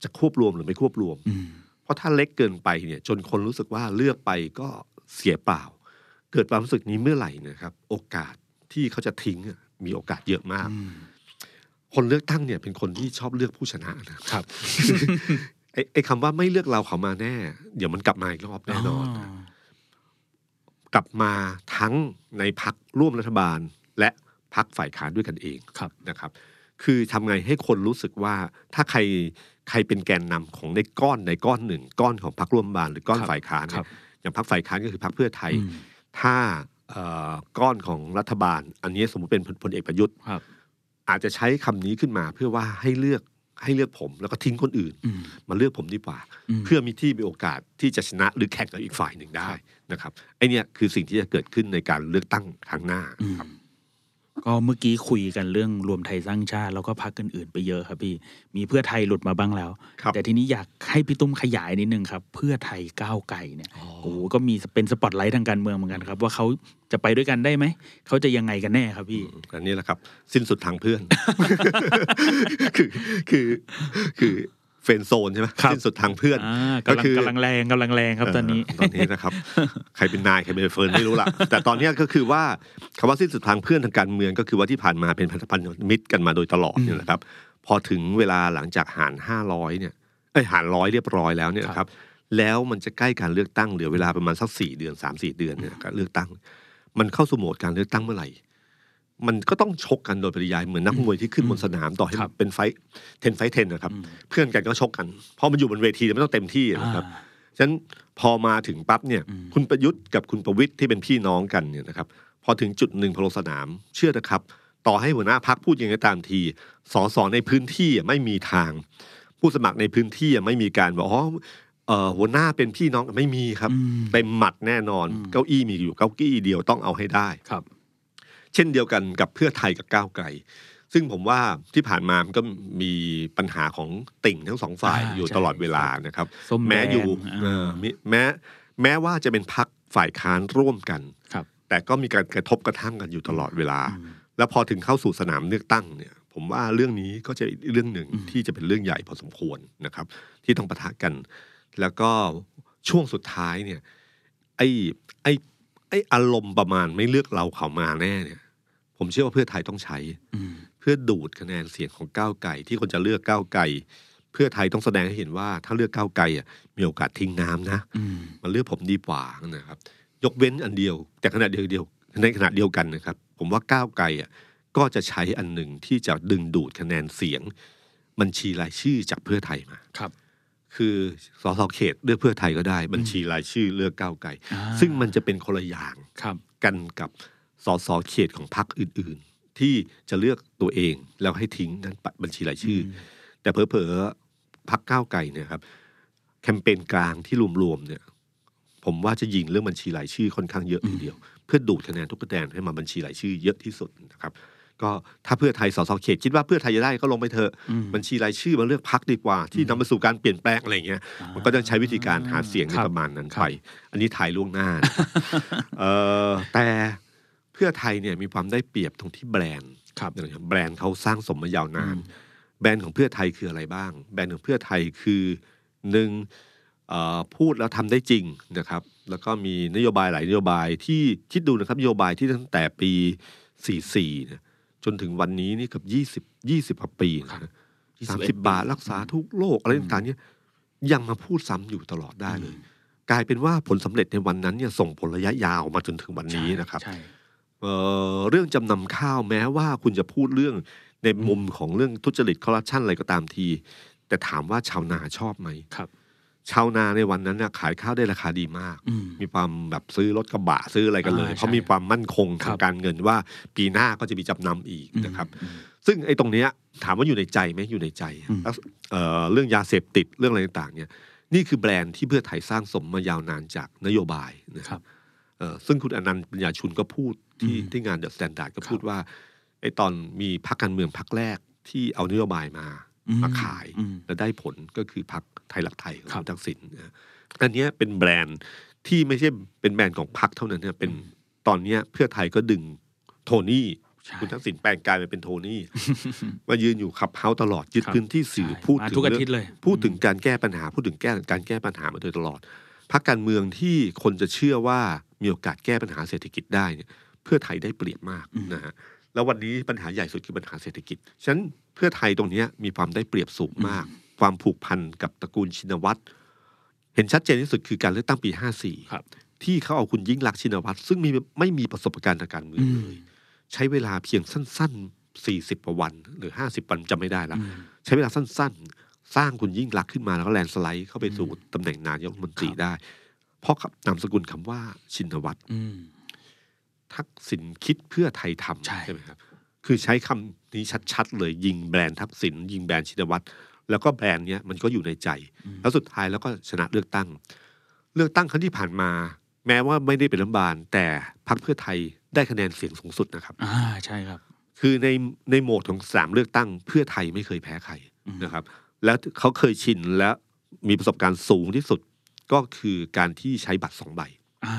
[SPEAKER 2] จะควบรวมหรือไม่ควบรวม
[SPEAKER 1] อืม
[SPEAKER 2] เพราะถ้าเล็กเกินไปเนี่ย จนคนรู้สึกว่าเลือกไปก็เสียเปล่า เกิดความรู้สึกนี้เมื่อไหร่นะครับ โอกาสที่เขาจะทิ้งอะมีโอกาสเยอะมาก
[SPEAKER 1] อืม
[SPEAKER 2] คนเลือกตั้งเนี่ยเป็นคนที่ชอบเลือกผู้ชนะนะครับ ไอ้ไอ้คำว่าไม่เลือกเราเขามาแน่ เดี๋ยวมันกลับมาอีกรอบแน่นอนนะกลับมาทั้งในพักร่วมรัฐบาล และพักฝ่ายค้านด้วยกันเอง
[SPEAKER 1] ครับ
[SPEAKER 2] นะครับ คือทำไงให้คนรู้สึกว่าถ้าใครใครเป็นแกนนำของในก้อนในก้อนหนึ่ง ก้อนของพักร่วมรัฐบาลหรือก้อน
[SPEAKER 1] ครับ
[SPEAKER 2] ฝ่ายค้าน
[SPEAKER 1] ค
[SPEAKER 2] เนี่
[SPEAKER 1] รั
[SPEAKER 2] ย
[SPEAKER 1] บ
[SPEAKER 2] อย่างพักฝ่ายค้านก็คือพักเพื่อไทย
[SPEAKER 1] อืม
[SPEAKER 2] ถ้าเอ่อก้อนของรัฐบาล อันนี้สมมติเป็นพลเอกประยุทธ์
[SPEAKER 1] ครับ
[SPEAKER 2] อาจจะใช้คำนี้ขึ้นมาเพื่อว่าให้เลือก ให้เลือกผมแล้วก็ทิ้งคนอื่น
[SPEAKER 1] อืม
[SPEAKER 2] มาเลือกผมดีกว่า
[SPEAKER 1] อืม
[SPEAKER 2] เพื่อมีที่มีโอกาสที่จะชนะหรือแข่งกับอีกฝ่ายหนึ่งได้นะครับไอเนี่ยคือสิ่งที่จะเกิดขึ้นในการเลือกตั้งครั้งหน้าครับ
[SPEAKER 1] ก็เมื่อกี้คุยกันเรื่องรวมไทยสร้างชาติ แล้วก็พรรคอื่นๆไปเยอะครับพี่มีเพื่อไทยหลุดมาบ้างแล้ว
[SPEAKER 2] ครับ
[SPEAKER 1] แต่ทีนี้อยากให้พี่ตุ้มขยายนิดนึงครับ เพื่อไทยก้าวไกลเนี่ยโอ้โหก็มีเป็นสปอตไลท์ทางการเมืองเหมือนกันครับ ว่าเขาจะไปด้วยกันได้ไหม เขาจะยังไงกันแน่ครับพี่
[SPEAKER 2] อันนี้แหละครับ สิ้นสุดทางเพื่อน คือคือคือ friend zone ใช่ไหม
[SPEAKER 1] ครับ
[SPEAKER 2] สิ้นสุดทางเพื่อน
[SPEAKER 1] อ่า
[SPEAKER 2] ก็
[SPEAKER 1] กำลัง
[SPEAKER 2] คือกำ
[SPEAKER 1] ลังแรงกำลังแรงครับตอนนี้
[SPEAKER 2] ตอนนี้นะครับใครเป็นนายใครเป็นเฟิร์นไม่รู้ละแต่ตอนเนี้ยก็คือว่าคำว่าสิ้นสุดทางเพื่อนทางการเมืองก็คือว่าที่ผ่านมาเป็นพันธพันธมิตรกันมาโดยตลอดเนี่ยนะครับ พอถึงเวลาหลังจากหารห้าร้อยเนี่ยไอยหารร้อยเรียบร้อยแล้วเนี่ยนะครับ แล้วมันจะใกล้การเลือกตั้งเหลือเวลาประมาณสักสี่เดือนสามสี่เดือนเนี่ยการเลือกตั้ง มันเข้าสู่โหมดการเลือกตั้งเมื่อไหร่ มันก็ต้องชกกันโดยปริยายเหมือนนักมวยที่ขึ้นบนสนามต่อให้
[SPEAKER 1] ครับ
[SPEAKER 2] เป็นไฟเทนไฟเทนนะครับ เพื่อนกันก็ชกกันเพราะมันอยู่บนเวทีมันต้องเต็มที่นะครับ ฉะนั้นพอมาถึงปั๊บเนี่ยคุณประยุทธ์กับคุณประวิทย์ที่เป็นพี่น้องกันเนี่ยนะครับ พอถึงจุดหนึ่งพอลงสนาม เชื่อนะครับ ต่อให้หัวหน้าพักพูดยังไงก็ตามทีสอสอในพื้นที่อะไม่มีทาง ผู้สมัครในพื้นที่อะไม่มีการบอกอ๋อเอ่อหัวหน้าเป็นพี่น้องไม่มีครับ
[SPEAKER 1] อืม
[SPEAKER 2] เต็มหมัดแน่นอนเก้าอี้มีอยู่เก้าอี้เดียวต้องเอาให้ได้
[SPEAKER 1] ครับ
[SPEAKER 2] เช่นเดียวกันกับเพื่อไทยกับก้าวไกล ซึ่งผมว่าที่ผ่านมามันก็มีปัญหาของติ่งทั้งสองฝ่าย
[SPEAKER 1] อ่า
[SPEAKER 2] อยู่
[SPEAKER 1] ใช่
[SPEAKER 2] ตลอดเวลานะครับ
[SPEAKER 1] ส้มแดง
[SPEAKER 2] แม้อยู่
[SPEAKER 1] อ่า
[SPEAKER 2] เออมิแม้แม้ว่าจะเป็นพักฝ่ายค้านร่วมกัน
[SPEAKER 1] ครับ
[SPEAKER 2] แต่ก็มีการกระทบกระทั่งกันอยู่ตลอดเวลา แล้วพอถึงเข้าสู่สนามเลือกตั้งเนี่ย ผมว่าเรื่องนี้ก็จะอีกเรื่องหนึ่งที่จะเป็นเรื่องใหญ่พอสมควรนะครับ ที่ต้องปะทะกัน แล้วก็ช่วงสุดท้ายเนี่ยไอ้ไอ้ไอ้อารมณ์ประมาณไม่เลือกเราเขามาแน่เนี่ย ผมเชื่อว่าเพื่อไทยต้องใช้
[SPEAKER 1] อืม
[SPEAKER 2] เพื่อดูดคะแนนเสียงของก้าวไก่ ที่คนจะเลือกก้าวไก่ เพื่อไทยต้องแสดงให้เห็นว่า ถ้าเลือกก้าวไก่อะมีโอกาสทิ้งน้ำนะ
[SPEAKER 1] อืม
[SPEAKER 2] มันเลือกผมดีกว่านะครับ ยกเว้นอันเดียว แต่ขณะเดียวเดียวในขณะเดียวกันนะครับ ผมว่าก้าวไกลอะก็จะใช้อันหนึ่งที่จะดึงดูดคะแนนเสียง บัญชีรายชื่อจากเพื่อไทยมา
[SPEAKER 1] ครับ
[SPEAKER 2] คือสสเขตเลือกเพื่อไทยก็ได้ บัญชีรายชื่อเลือกก้าวไกล
[SPEAKER 1] อ่า
[SPEAKER 2] ซึ่งมันจะเป็นคนละอย่าง
[SPEAKER 1] ครับ
[SPEAKER 2] กันกับ สสเขตของพรรคอื่น ๆ ที่จะเลือกตัวเองแล้วให้ทิ้งนั้นบัญชีรายชื่ออแต่เพอเพอๆพรรคก้าวไกลเนี่ยครับ แคมเปญกลางที่รวมๆเนี่ย ผมว่าจะยิงเรื่องบัญชีรายชื่อค่อนข้างเยอะทีเดียว เพื่อดูดคะแนนทุกคะแนนให้มาบัญชีรายชื่อเยอะที่สุดนะครับ ก็ถ้าเพื่อไทยสสเขตคิดว่าเพื่อไทยจะได้ก็ลงไปเถอะ
[SPEAKER 1] อืม
[SPEAKER 2] บัญชีรายชื่อมาเลือกพักดีกว่า ที่นำไปสู่การเปลี่ยนแปลงอะไรอย่างเงี้ยมันก็ต้องใช้วิธีการหาเสียงใน
[SPEAKER 1] ครับ
[SPEAKER 2] ประมาณนั้น
[SPEAKER 1] ครับ
[SPEAKER 2] ไปอันนี้ถ่ายล่วงหน้านะครับเออแต่ เพื่อไทยเนี่ยมีความได้เปรียบตรงที่แบรนด์
[SPEAKER 1] ครับ
[SPEAKER 2] นะครับแบรนด์เขาสร้างสมมายาวนานแบรนด์ของเพื่อไทยคืออะไรบ้าง แบรนด์ของเพื่อไทยคือหนึ่งเอ่อพูดแล้วทำได้จริงนะครับ แล้วก็มีนโยบายหลายนโยบายที่คิดดูนะครับนโยบายที่ตั้งแต่ปี 44เนี่ยจนถึงวันนี้นี่เกับ20 20กว่าปีนะสามสิบบาทรักษาทุกโรคอะไรต่างๆเนี่ยยังมาพูดซ้ำอยู่ตลอดได้เลย กลายเป็นว่าผลสำเร็จในวันนั้นเนี่ยส่งผลระยะยาวมาจนถึงวันนี้นะครับ
[SPEAKER 1] ใช่
[SPEAKER 2] เอ่อเรื่องจำนำข้าวแม้ว่าคุณจะพูดเรื่องในมุมของเรื่องทุจริตคอร์รัปชันอะไรก็ตามที แต่ถามว่าชาวนาชอบไหม
[SPEAKER 1] ครับ
[SPEAKER 2] ชาวนาในวันนั้นน่ะขายข้าวได้ราคาดีมาก
[SPEAKER 1] อืม
[SPEAKER 2] มีความแบบซื้อรถกระบะซื้ออะไรกันเลย
[SPEAKER 1] อ่า
[SPEAKER 2] เพราะ
[SPEAKER 1] ใช่
[SPEAKER 2] มีความมั่นคง
[SPEAKER 1] ครั
[SPEAKER 2] ทาง
[SPEAKER 1] บ
[SPEAKER 2] การเงินว่าปีหน้าก็จะมีจำนำอีกนะครับ
[SPEAKER 1] อืม
[SPEAKER 2] ซึ่งไอ้ตรงเนี้ยถามว่าอยู่ในใจไหมอยู่ในใจ
[SPEAKER 1] อืม
[SPEAKER 2] แล้วเอ่อเรื่องยาเสพติดเรื่องอะไรต่างๆเนี่ยนี่คือแบรนด์ที่เพื่อไทยสร้างสมมายาวนานจากนโยบายนะค
[SPEAKER 1] ครั
[SPEAKER 2] รับบเอ่อซึ่งคุณอานันท์ปันยารชุนก็พูด ที่
[SPEAKER 1] อืม
[SPEAKER 2] ที่งาน The Standard ก็
[SPEAKER 1] ครับ
[SPEAKER 2] พูดว่าไอ้ตอนมีพรรคการเมืองพรรคแรกที่เอานโยบายมา
[SPEAKER 1] อืม
[SPEAKER 2] มาขาย
[SPEAKER 1] อืม
[SPEAKER 2] และได้ผลก็คือพรรคไทยรักไทยของ
[SPEAKER 1] ครับ
[SPEAKER 2] คุณทักษิณนะอันเนี้ยเป็นแบรนด์ที่ไม่ใช่เป็นแบรนด์ของพรรคเท่านั้นเนี่ยเป็นตอนเนี้ยเพื่อไทยก็ดึงโทนี่
[SPEAKER 1] ใช่
[SPEAKER 2] คุณทักษิณแปลงกายไปเป็นโทนี่มายืนอยู่ขับเฮาส์ตลอดยึด
[SPEAKER 1] ครับ
[SPEAKER 2] พื้นที่สื่อ
[SPEAKER 1] ใช่
[SPEAKER 2] พูด
[SPEAKER 1] มา
[SPEAKER 2] ถึง
[SPEAKER 1] ทุกอา
[SPEAKER 2] เรื่
[SPEAKER 1] ทิตย์เลย
[SPEAKER 2] พูดถึงการแก้ปัญหา พูดถึงแก้การแก้ปัญหามาโดยตลอดพรรคการเมืองที่คนจะเชื่อว่ามีโอกาสแก้ปัญหาเศรษฐกิจได้เนี่ย เพื่อไทยได้เปรียบมาก
[SPEAKER 1] อืม
[SPEAKER 2] นะฮะแล้ววันนี้ปัญหาใหญ่สุดคือปัญหาเศรษฐกิจ ฉะนั้นเพื่อไทยตรงเนี้ยมีความได้เปรียบสูงมาก ความผูกพันกับตระกูลชินวัตรเห็นชัดเจนที่สุดคือการเลือกตั้งปี 54
[SPEAKER 1] ครับ
[SPEAKER 2] ที่เขาเอาคุณยิ่งรักษณ์ชินวัตรซึ่งมีไม่มีประสบการณ์ทางการเมือง
[SPEAKER 1] อื
[SPEAKER 2] เล
[SPEAKER 1] ม
[SPEAKER 2] ยใช้เวลาเพียงสั้น ๆ 40กว่าวัน หรือ 50 วันจำไม่ได้ละ
[SPEAKER 1] อืม
[SPEAKER 2] ใช้เวลาสั้น ๆ สร้างคุณยิ่งรักษณ์ขึ้นมาแล้วก็แลนด์สไลด์เข้าไปสู่ตำแหน่งนายกรัฐมนตรี
[SPEAKER 1] ครับ
[SPEAKER 2] ได้ เพราะนามสกุลคำว่าชินวัตร
[SPEAKER 1] อืม
[SPEAKER 2] ทักษิณคิดเพื่อไทยท
[SPEAKER 1] ใช่ำ
[SPEAKER 2] ใช่ไหมครับ คือใช้คำนี้ชัดๆเลยยิงแบรนด์ทักษิณยิงแบรนด์ชินวัตรแล้วก็แบรนด์เนี้ยมันก็อยู่ในใจ แล้วสุดท้ายแล้วก็ชนะเลือกตั้ง เลือกตั้งครั้งที่ผ่านมา แม้ว่าไม่ได้เป็นรัฐบาล แต่พรรคเพื่อไทยได้คะแนนเสียงสูงสุดนะครับ
[SPEAKER 1] อ่าใช่ครับ
[SPEAKER 2] คือในในโหมดของสามเลือกตั้ง เพื่อไทยไม่เคยแพ้ใคร
[SPEAKER 1] อืม
[SPEAKER 2] นะครับ แล้วเขาเคยชินและมีประสบการณ์สูงที่สุดก็คือการที่ใช้บัตรสองใบ
[SPEAKER 1] อ่า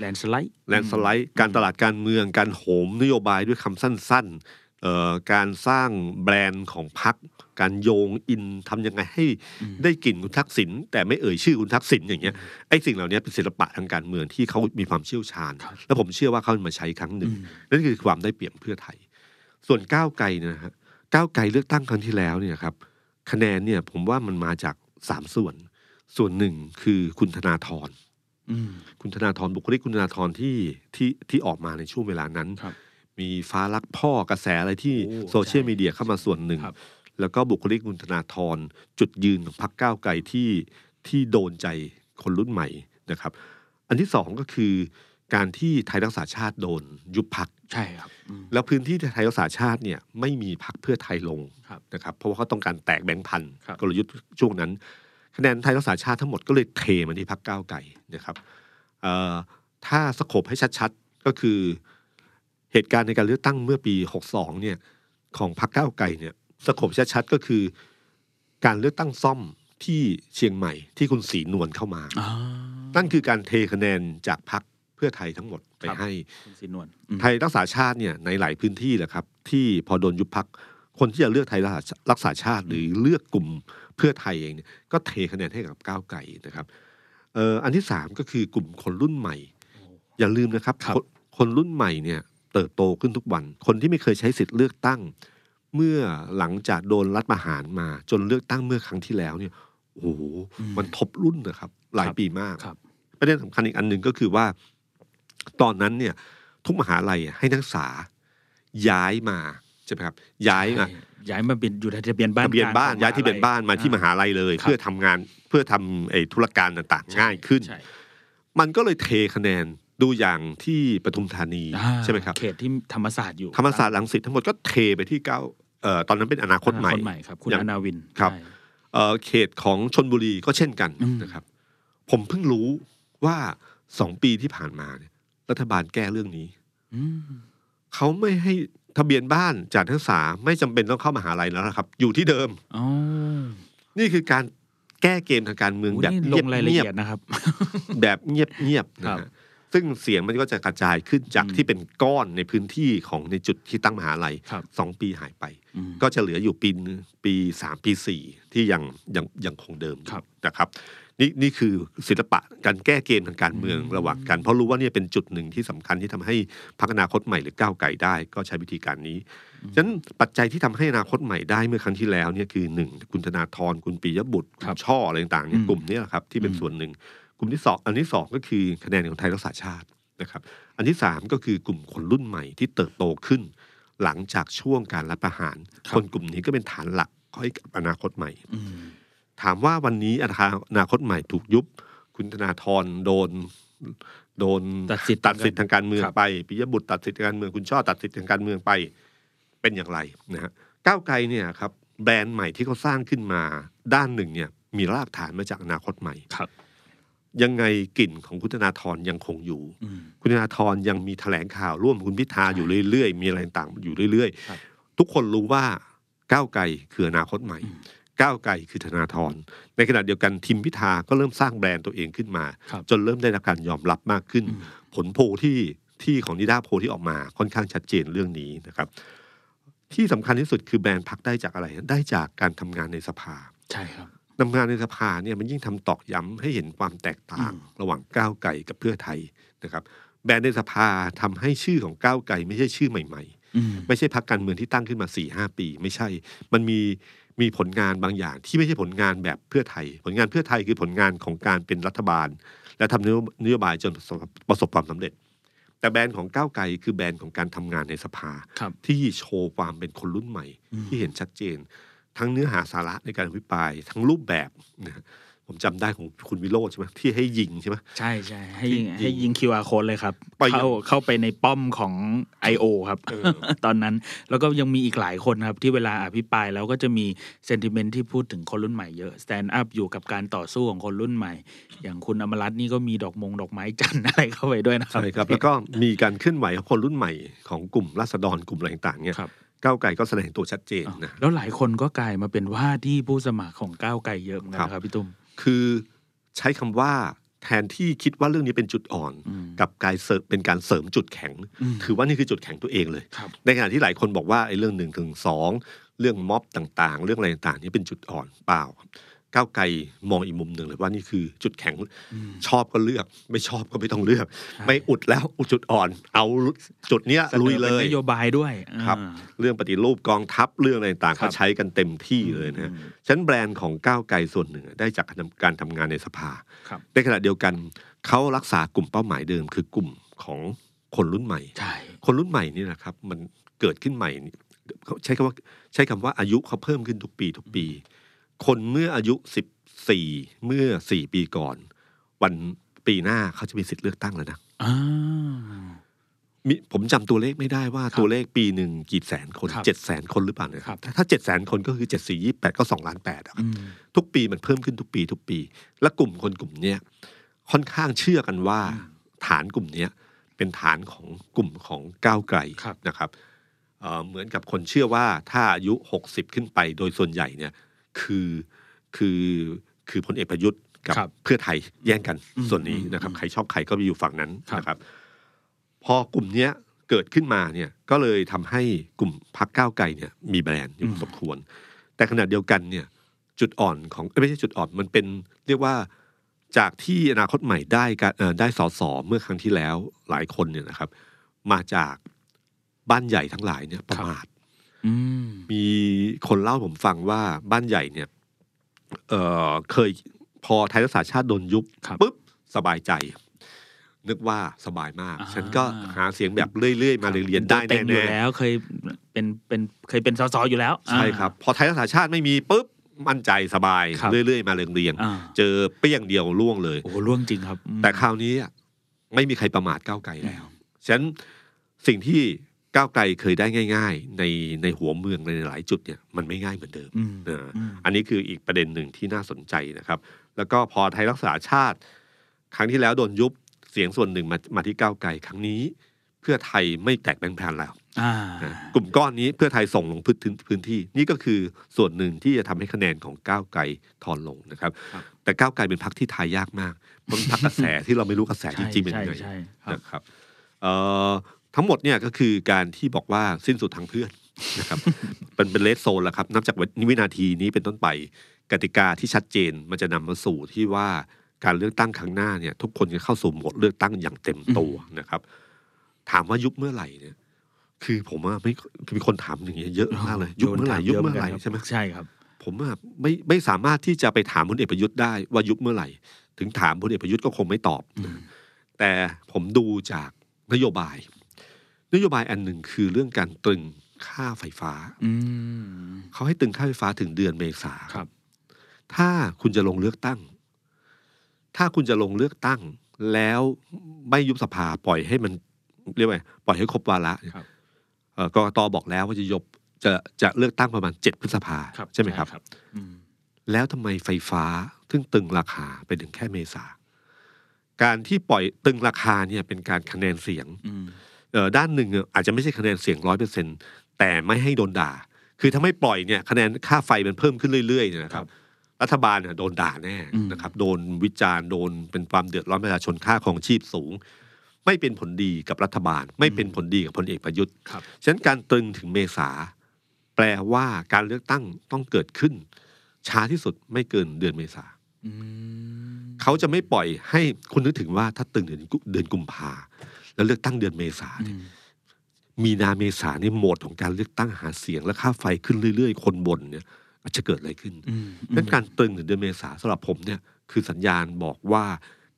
[SPEAKER 1] แลนสไลด์
[SPEAKER 2] แลนด์สไลด์การตลาดการเมืองการโหมนโยบายด้วยคำสั้นๆเอ่อการสร้างแบรนด์ของพรรคการโยงอินทำยังไงให้
[SPEAKER 1] อืม
[SPEAKER 2] ได้กลิ่นคุณทักษิณแต่ไม่เอ่ยชื่อคุณทักษิณอย่างเงี้ยไอ้สิ่งเหล่านี้เป็นศิลปะทางการเมืองที่เขามีความเชี่ยวชาญ
[SPEAKER 1] ครับ
[SPEAKER 2] แล้วผมเชื่อว่าเขามาใช้ครั้งหนึ่ง
[SPEAKER 1] อืม
[SPEAKER 2] นั่นคือความได้เปรียบเพื่อไทย ส่วนก้าวไกลเนยนะฮะก้าวไกลเลือกตั้งครั้งที่แล้วเนี่ยครับคะแนนเนี่ยผมว่ามันมาจากสามส่วน ส่วนหนึ่งคือคุณธนาธร
[SPEAKER 1] อืม
[SPEAKER 2] คุณธนาธรบุคลิกคุณธนาธรที่ที่ที่ออกมาในช่วงเวลานั้น
[SPEAKER 1] ครับ
[SPEAKER 2] มีฟ้ารักพ่อกระแสอะไรที่
[SPEAKER 1] โอ้
[SPEAKER 2] โซเชียล
[SPEAKER 1] ใช่
[SPEAKER 2] มีเดียเข้ามาส่วนหนึ่ง
[SPEAKER 1] ครับ
[SPEAKER 2] แล้วก็บุคลิกคุณธนาธรจุดยืนของพรรคก้าวไกลที่ที่โดนใจคนรุ่นใหม่นะครับ อันที่สองก็คือการที่ไทยรักษาชาติโดนยุบพัก
[SPEAKER 1] ใช่ครับอืม
[SPEAKER 2] แล้วพื้นที่ที่ไทยรักษาชาติเนี่ยไม่มีพักเพื่อไทยลง
[SPEAKER 1] ครับ
[SPEAKER 2] นะครับ เพราะว่าเขาต้องการแตกแบงค์พัน
[SPEAKER 1] ครับ
[SPEAKER 2] กลยุทธ์ช่วงนั้น คะแนนไทยรักษาชาติทั้งหมดก็เลยเทมาที่พักก้าวไกลนะครับเอ่อถ้าสโคบให้ชัดๆก็คือเหตุการณ์ในการเลือกตั้งเมื่อปี 62 เนี่ยของพรรคก้าวไกลเนี่ยสโคบชัดๆก็คือ การเลือกตั้งซ่อมที่เชียงใหม่ที่คุณศรีนวลเข้ามา
[SPEAKER 1] อ่า
[SPEAKER 2] นั่นคือการเทคะแนนจากพรรคเพื่อไทยทั้งหมดไป
[SPEAKER 1] ครับ
[SPEAKER 2] ให้
[SPEAKER 1] คุณสีนวลอืม
[SPEAKER 2] ไทยรักษาชาติเนี่ยในหลายพื้นที่แหละครับ ที่พอโดนยุบพัก คนที่จะเลือกไทยรักษารักษาชาติหรือเลือกกลุ่มเพื่อไทยเองเนี่ยก็เทคะแนนให้กับก้าวไกลนะครับเอ่ออันที่สามก็คือกลุ่มคนรุ่นใหม่ อย่าลืมนะครับ
[SPEAKER 1] ครับ
[SPEAKER 2] นคนรุ่นใหม่เนี่ยเติบโตขึ้นทุกวัน คนที่ไม่เคยใช้สิทธิ์เลือกตั้ง เมื่อหลังจากโดนรัฐประหารมา จนเลือกตั้งเมื่อครั้งที่แล้วเนี่ยโอ้โห
[SPEAKER 1] อืม
[SPEAKER 2] มันทบรุ่นนะครับ หลาย
[SPEAKER 1] ครับ
[SPEAKER 2] ปีมาก
[SPEAKER 1] ครับ
[SPEAKER 2] ประเด็นสำคัญอีกอันหนึ่งก็คือว่า ตอนนั้นเนี่ยทุกมหาลัยให้นักศึกษาย้ายมา ใช่ไหมครับ ย้ายมา
[SPEAKER 1] ใช่ย้ายมาเป็นอยู่ในทะเบียนบ้าน
[SPEAKER 2] ทะเบียนบ้าน
[SPEAKER 1] กลง
[SPEAKER 2] ย้ายที่เป็นบ้านมาที่มหาลัยเลย
[SPEAKER 1] ครับ
[SPEAKER 2] เพื่อทำงานเพื่อทำไอ้ธุรการต่างๆ ง่ายขึ้น
[SPEAKER 1] ใช่
[SPEAKER 2] มันก็เลยเทคะแนนดูอย่างที่ปทุมธานี
[SPEAKER 1] อ่า
[SPEAKER 2] ใช่ไหมครับ
[SPEAKER 1] เขตที่ธรรมศาสตร์อยู่
[SPEAKER 2] ธรรมศาสตร์ลังสิตทั้งหมดก็เทไปที่เก้าเอ่อตอนนั้นเป็นอนาคตใหม่
[SPEAKER 1] อนาคตใหม่ครับคุณ
[SPEAKER 2] อย่าง
[SPEAKER 1] อนาวิน
[SPEAKER 2] ครับ
[SPEAKER 1] ใช่
[SPEAKER 2] เอ่อเขตของชนบุรีก็เช่นกัน
[SPEAKER 1] อืม
[SPEAKER 2] นะครับ ผมเพิ่งรู้ว่าสองปีที่ผ่านมาเนี่ยรัฐบาลแก้เรื่องนี้
[SPEAKER 1] อืม
[SPEAKER 2] เขาไม่ให้ ทะเบียนบ้านจากนักศึกษาไม่จำเป็นต้องเข้ามหาลัยแล้วนะครับ อยู่ที่เดิม
[SPEAKER 1] อ๋อ
[SPEAKER 2] นี่คือการแก้เกมทางการเมือง
[SPEAKER 1] โอ้
[SPEAKER 2] แบบ
[SPEAKER 1] นี่ล
[SPEAKER 2] เงีย
[SPEAKER 1] ง
[SPEAKER 2] บ
[SPEAKER 1] รายละ
[SPEAKER 2] เงียบ
[SPEAKER 1] เอียดนะครับ
[SPEAKER 2] แบบเงียบเงียบๆ
[SPEAKER 1] ครั
[SPEAKER 2] นะ
[SPEAKER 1] บ
[SPEAKER 2] ฮะซึ่งเสียงมันก็จะกระจายขึ้นจาก
[SPEAKER 1] อืม
[SPEAKER 2] ที่เป็นก้อนในพื้นที่ของในจุดที่ตั้งมหาลัย
[SPEAKER 1] ครับ
[SPEAKER 2] สองปีหายไป
[SPEAKER 1] อืม
[SPEAKER 2] ก็จะเหลืออยู่ปีนึงปีสามปีสี่ที่ยังยังยังคงเดิมอยู่
[SPEAKER 1] ครับ
[SPEAKER 2] นะครับ นี่นี่คือศิลปะการแก้เกมทางการเมือง
[SPEAKER 1] อืม
[SPEAKER 2] ระหว่างกัน เพราะรู้ว่าเนี่ยเป็นจุดหนึ่งที่สำคัญที่ทำให้พักอนาคตใหม่หรือก้าวไกลได้ ก็ใช้วิธีการนี้ฉะนั้นปัจจัยที่ทำให้อนาคตใหม่ได้เมื่อครั้งที่แล้วเนี่ยคือหนึ่งคุณธนาธรคุณปิยบุตรคุณช่ออะไรต่างๆเนี่ย
[SPEAKER 1] อืม
[SPEAKER 2] กลุ่มเนี้แหละครับที่เป็น
[SPEAKER 1] อืม
[SPEAKER 2] ส่วนหนึ่งกลุ่มที่สองอันที่สองก็คือคะแนนของไทยรักษาชาตินะครับ อันที่สามก็คือกลุ่มคนรุ่นใหม่ที่เติบโตขึ้น หลังจากช่วงการรัฐประหาร
[SPEAKER 1] ครับ
[SPEAKER 2] คนกลุ่มนี้ก็เป็นฐานหลักให้กับอนาคตใหม่
[SPEAKER 1] อืม
[SPEAKER 2] ถามว่าวันนี้อนาคตใหม่ถูกยุบ คุณธนาธรโดนโดน
[SPEAKER 1] ตัดสิทธิ์
[SPEAKER 2] ตัดสิทธิ์ทางการเมือง
[SPEAKER 1] ครับ
[SPEAKER 2] ไปปิยบุตรตัดสิทธิ์ทางการเมืองคุณช่อตัดสิทธิ์ทางการเมืองไปเป็นอย่างไรนะฮะก้าวไกลเนี่ยครับแบรนด์ใหม่ที่เขาสร้างขึ้นมาด้านหนึ่งเนี่ยมีรากฐานมาจากอนาคตใหม่
[SPEAKER 1] ครับ
[SPEAKER 2] ยังไงกลิ่นของคุณธนาธรยังคงอยู่
[SPEAKER 1] อืม
[SPEAKER 2] คุณธนาธรยังมีแถลงข่าวร่วมคุณพิธาอยู่เรื่อยๆ มีอะไรต่างๆอยู่เรื่อย
[SPEAKER 1] ครับ
[SPEAKER 2] ๆทุกคนรู้ว่าก้าวไกลคืออนาคตใหม่
[SPEAKER 1] อืม
[SPEAKER 2] ก้าวไกลคือธนาธรในขณะเดียวกันทิมพิธาก็เริ่มสร้างแบรนด์ตัวเองขึ้นมา
[SPEAKER 1] ครับ
[SPEAKER 2] จนเริ่มได้รับการยอมรับมากขึ้น ผลโพลที่ที่ของนิดาโพลที่ออกมาค่อนข้างชัดเจนเรื่องนี้นะครับ ที่สำคัญที่สุดคือแบรนด์พักได้จากอะไรได้จากการทำงานในสภา
[SPEAKER 1] ใช่ครับ
[SPEAKER 2] ทำงานในสภาเนี่ยมันยิ่งทำตอกย้ำให้เห็นความแตกต่างระหว่างก้าวไกลกับเพื่อไทยนะครับ แบรนด์ในสภาทำให้ชื่อของก้าวไกลไม่ใช่ชื่อใหม่ๆ
[SPEAKER 1] อืม
[SPEAKER 2] ไม่ใช่พักการเมืองที่ตั้งขึ้นมาสี่ห้าปี ไม่ใช่ มันมี มีผลงานบางอย่าง ที่ไม่ใช่ผลงานแบบเพื่อไทย ผลงานเพื่อไทยคือผลงานของการเป็นรัฐบาล และทำนโยนโยบายจนประสบประสบความสำเร็จ แต่แบรนด์ของก้าวไกลคือแบรนด์ของการทำงานในสภา
[SPEAKER 1] ครับ
[SPEAKER 2] ที่โชว์ความเป็นคนรุ่นใหม่ ที่เห็นชัดเจน ทั้งเนื้อหาสาระในการอภิปรายทั้งรูปแบบนะฮะ ผมจำได้ของคุณวิโรจน์ใช่ไหมที่ให้ยิงใช่ไหม
[SPEAKER 1] ใช่ใช่ให้
[SPEAKER 2] ยิง
[SPEAKER 1] ให้ยิง QR code เลยครับ
[SPEAKER 2] ไปยัง
[SPEAKER 1] เข้าเข้าไปในป้อมของ I.O. ครับ
[SPEAKER 2] เออ
[SPEAKER 1] ตอนนั้นแล้วก็ยังมีอีกหลายคนครับ ที่เวลาอภิปรายแล้วก็จะมี sentiment ที่พูดถึงคนรุ่นใหม่เยอะ stand up อยู่กับการต่อสู้ของคนรุ่นใหม่ อย่างคุณอมรัตน์นี่ก็มีดอกมงดอกไม้จันทร์อะไรเข้าไปด้วยนะครับ
[SPEAKER 2] ใช่ครับแล้วก็มีการเคลื่อนไหวของคนรุ่นใหม่ของกลุ่มราษฎรกลุ่มอะไรต่างๆเนี่ย
[SPEAKER 1] ครับ
[SPEAKER 2] ก้าวไกลก็แสดงตัวชัดเจนนะ
[SPEAKER 1] แล้วหลายคนก็กลายมาเป็นว่าที่ผู้สมัครของก้าวไกลเยอะเหมือนกันนะครับพี่ตุ้ม
[SPEAKER 2] คือใช้คำว่าแทนที่คิดว่าเรื่องนี้เป็นจุดอ่อน
[SPEAKER 1] อืม
[SPEAKER 2] กับกลายเสริมเป็นการเสริมจุดแข็ง
[SPEAKER 1] อืม
[SPEAKER 2] ถือว่านี่คือจุดแข็งตัวเองเลย
[SPEAKER 1] ครับ
[SPEAKER 2] ในขณะที่หลายคนบอกว่าไอ้เรื่องหนึ่งถึงสองเรื่องม็อบต่างๆ เรื่องอะไรต่างๆนี่เป็นจุดอ่อนเปล่า ก้าวไกลมองอีกมุมหนึ่งเลยว่านี่คือจุดแข็งชอบก็เลือก ไม่ชอบก็ไม่ต้องเลือก ไม่อุดแล้วอุดจุดอ่อน เอาจุดเนี้ย
[SPEAKER 1] เสนอ
[SPEAKER 2] ลุยเล
[SPEAKER 1] ป็น
[SPEAKER 2] ย
[SPEAKER 1] นโยบายด้วย
[SPEAKER 2] ครับ
[SPEAKER 1] อ่า
[SPEAKER 2] เรื่องปฏิรูปกองทัพเรื่องอะไรต่างๆ
[SPEAKER 1] ครั
[SPEAKER 2] ก็
[SPEAKER 1] บ
[SPEAKER 2] ใช้กันเต็มที่เลยนะฮะฉะนันแบรนด์ของก้าวไกลส่วนหนึ่งได้จากการทำงานในสภา
[SPEAKER 1] ครับ
[SPEAKER 2] ในขณะเดียวกันเขารักษากลุ่มเป้าหมายเดิม คือกลุ่มของคนรุ่นใหม่
[SPEAKER 1] ใช่
[SPEAKER 2] คนรุ่นใหม่นี่นะครับมันเกิดขึ้นใหม่นี่เขาใช้คำว่าใช้คำว่าอายุเขาเพิ่มขึ้นทุกปีทุกปี คนเมื่ออายุสิบสี่เมื่อสี่ปีก่อน วันปีหน้าเขาจะมีสิทธิ์เลือกตั้งแล้วนะ
[SPEAKER 1] อ่า
[SPEAKER 2] มิผมจำตัวเลขไม่ได้ว่า
[SPEAKER 1] ครับ
[SPEAKER 2] ตัวเลขปีหนึ่งกี่แสนคน
[SPEAKER 1] ครับ
[SPEAKER 2] เจ็ดแสนคนหรือเปล่าเนี่ย
[SPEAKER 1] ครับ
[SPEAKER 2] ถ้าเจ็ดแสนคนก็คือเจ็ดสี่ยี่แปดก็สองล้านแปดอะครับ
[SPEAKER 1] อืม
[SPEAKER 2] ทุกปีมันเพิ่มขึ้นทุกปี ทุกปี และกลุ่มคนกลุ่มเนี้ยค่อนข้างเชื่อกันว่า ฐานกลุ่มเนี้ยเป็นฐานของกลุ่มของก้าวไกล
[SPEAKER 1] ครับ
[SPEAKER 2] นะครับเอ่อเหมือนกับคนเชื่อว่าถ้าอายุหกสิบขึ้นไปโดยส่วนใหญ่เนี่ย คือคือคือพลเอกประยุทธ์กับ
[SPEAKER 1] ครับ
[SPEAKER 2] เพื่อไทยแย่งกัน
[SPEAKER 1] อืม
[SPEAKER 2] ส่วนนี้
[SPEAKER 1] อืม
[SPEAKER 2] นะครับ
[SPEAKER 1] อืม
[SPEAKER 2] ใครชอบใครก็ไปอยู่ฝั่งนั้น
[SPEAKER 1] ครับ
[SPEAKER 2] นะครับ พอกลุ่มเนี้ยเกิดขึ้นมาเนี่ยก็เลยทำให้กลุ่มพรรคก้าวไกลเนี่ยมีแบรนด์อยู่พอสมควร แต่ขณะเดียวกันเนี่ยจุดอ่อนของเอ้ยไม่ใช่จุดอ่อนมันเป็นเรียกว่าจากที่อนาคตใหม่ได้การเอ่อได้สสเมื่อครั้งที่แล้วหลายคนเนี่ยนะครับ มาจากบ้านใหญ่ทั้งหลายเนี่ยประมาท
[SPEAKER 1] อื ม
[SPEAKER 2] มีคนเล่าผมฟังว่าบ้านใหญ่เนี่ยเอ่อเคยพอไทยรักษาชาติโดนยุบ
[SPEAKER 1] ครับ
[SPEAKER 2] ปุ๊บสบายใจ นึกว่าสบายมาก
[SPEAKER 1] อ่า
[SPEAKER 2] ฉันก็หาเสียงแบบเรื่อยๆ มาเรียนๆได้
[SPEAKER 1] เต็งอยู่
[SPEAKER 2] แน่
[SPEAKER 1] แล้วเคยเป็นเป็นเคยเป็นสสอยู่แล้ว
[SPEAKER 2] ๆใช่ครับ พอไทยรักษาชาติไม่มีปุ๊บมั่นใจสบาย
[SPEAKER 1] ครับ
[SPEAKER 2] เรื่อยๆ มาเรียง
[SPEAKER 1] อ่า
[SPEAKER 2] ๆเจอเปี้ยงเดียวล่วงเลย
[SPEAKER 1] โอ้โหล่วงจริงครับอืม
[SPEAKER 2] แต่คราวนี้อะไม่มีใครประมาทก้าวไกลแล้วฉะนั้นสิ่งที่ ก้าวไกลเคยได้ง่าย ๆ ในในหัวเมืองในหลายจุดเนี่ยมันไม่ง่ายเหมือนเดิม
[SPEAKER 1] อืม
[SPEAKER 2] เอออ
[SPEAKER 1] อืม
[SPEAKER 2] อันนี้คืออีกประเด็นหนึ่งที่น่าสนใจนะครับ แล้วก็พอไทยรักษาชาติ ครั้งที่แล้วโดนยุบเสียงส่วนหนึ่งมามาที่ก้าวไกลครั้งนี้ เพื่อไทยไม่แตกแบงค์แพนแล้ว
[SPEAKER 1] อ่า
[SPEAKER 2] นะกลุ่มก้อนนี้เพื่อไทยส่งลงพื้นพื้นที่ นี่ก็คือส่วนหนึ่งที่จะทำให้คะแนนของก้าวไกลทอนลงนะครับ
[SPEAKER 1] ครับ
[SPEAKER 2] แต่ก้าวไกลเป็นพรรคที่ทายยากมากมันพรรคกระแสที่เราไม่รู้กระแสจริงๆเป็น
[SPEAKER 1] ใช่
[SPEAKER 2] ยังไง
[SPEAKER 1] ใช่ครับ
[SPEAKER 2] นะครับเอ่อ ทั้งหมดเนี่ยก็คือการที่บอกว่าสิ้นสุดทางเพื่อนนะครับเป็นเป็นเลสโซนแล้วครับนับจากวินาทีนี้เป็นต้นไปกติกาที่ชัดเจนมันจะนำมาสู่ที่ว่าการเลือกตั้งครั้งหน้าเนี่ย ทุกคนจะเข้าสู่โหมดเลือกตั้งอย่างเต็มตัวนะครับ ถามว่ายุบเมื่อไหร่เนี่ย คือผมว่าไม่คือมีคนถามอย่างเงี้ยเยอะมากเลยยุบเมื่อไหร่ยุบเมื่อไหร่ใช่ไหม
[SPEAKER 1] ใช่ครับ
[SPEAKER 2] ผมอะไม่ไม่สามารถที่จะไปถามพลเอกประยุทธ์ได้ว่ายุบเมื่อไหร่ ถึงถามพลเอกประยุทธ์ก็คงไม่ตอบ แต่ผมดูจากนโยบาย นโยบายอันหนึ่งคือเรื่องการตรึงค่าไฟฟ้า
[SPEAKER 1] อืม
[SPEAKER 2] เขาให้ตึงค่าไฟฟ้าถึงเดือนเมษา
[SPEAKER 1] ครับ
[SPEAKER 2] ถ้าคุณจะลงเลือกตั้ง ถ้าคุณจะลงเลือกตั้ง แล้วไม่ยุบสภาปล่อยให้มันเรียกว่าไงปล่อยให้ครบวาระเนี่ย
[SPEAKER 1] ครับ
[SPEAKER 2] เอ่อกกตบอกแล้วว่าจะยบจะจะเลือกตั้งประมาณเจ็ดพฤษภาใช่ไหมครับ
[SPEAKER 1] อืม
[SPEAKER 2] แล้วทำไมไฟฟ้าถึงตึงราคาไปถึงแค่เมษา การที่ปล่อยตึงราคาเนี่ยเป็นการคะแนนเสียง
[SPEAKER 1] อืม
[SPEAKER 2] เอ่อ ด้านหนึ่งอะอาจจะไม่ใช่คะแนนเสียงร้อยเปอร์เซ็นแต่ไม่ให้โดนด่า คือถ้าไม่ปล่อยเนี่ยคะแนนค่าไฟมันเพิ่มขึ้นเรื่อยๆเนี่ยนะค
[SPEAKER 1] ครั
[SPEAKER 2] รับ
[SPEAKER 1] บ
[SPEAKER 2] รัฐบาลเนี่ยโดนด่าแน่
[SPEAKER 1] อืม
[SPEAKER 2] นะครับ โดนวิจารณ์โดนเป็นความเดือดร้อนประชาชนค่าของชีพสูง ไม่เป็นผลดีกับรัฐบาล ไม่เป็นผลดีกับพลเอกประยุทธ์
[SPEAKER 1] ครับ
[SPEAKER 2] ฉะนั้นการตรึงถึงเมษาแปลว่าการเลือกตั้งต้องเกิดขึ้น ช้าที่สุดไม่เกินเดือนเมษา
[SPEAKER 1] อืม
[SPEAKER 2] เขาจะไม่ปล่อยให้คุณนึกถึงว่าถ้าตึงเดือนกุเดือนกุมภา แล้วเลือกตั้งเดือนเมษา
[SPEAKER 1] อื
[SPEAKER 2] เนี่ย
[SPEAKER 1] ม
[SPEAKER 2] มีนาเมษานี่โหมดของการเลือกตั้งหาเสียง และค่าไฟขึ้นเรื่อยๆ คนบนเนี่ยอาจจะเกิดอะไรขึ้น
[SPEAKER 1] อืม
[SPEAKER 2] ดังนั้นการตรึงถึงเดือนเมษาสำหรับผมเนี่ยคือสัญญาณบอกว่า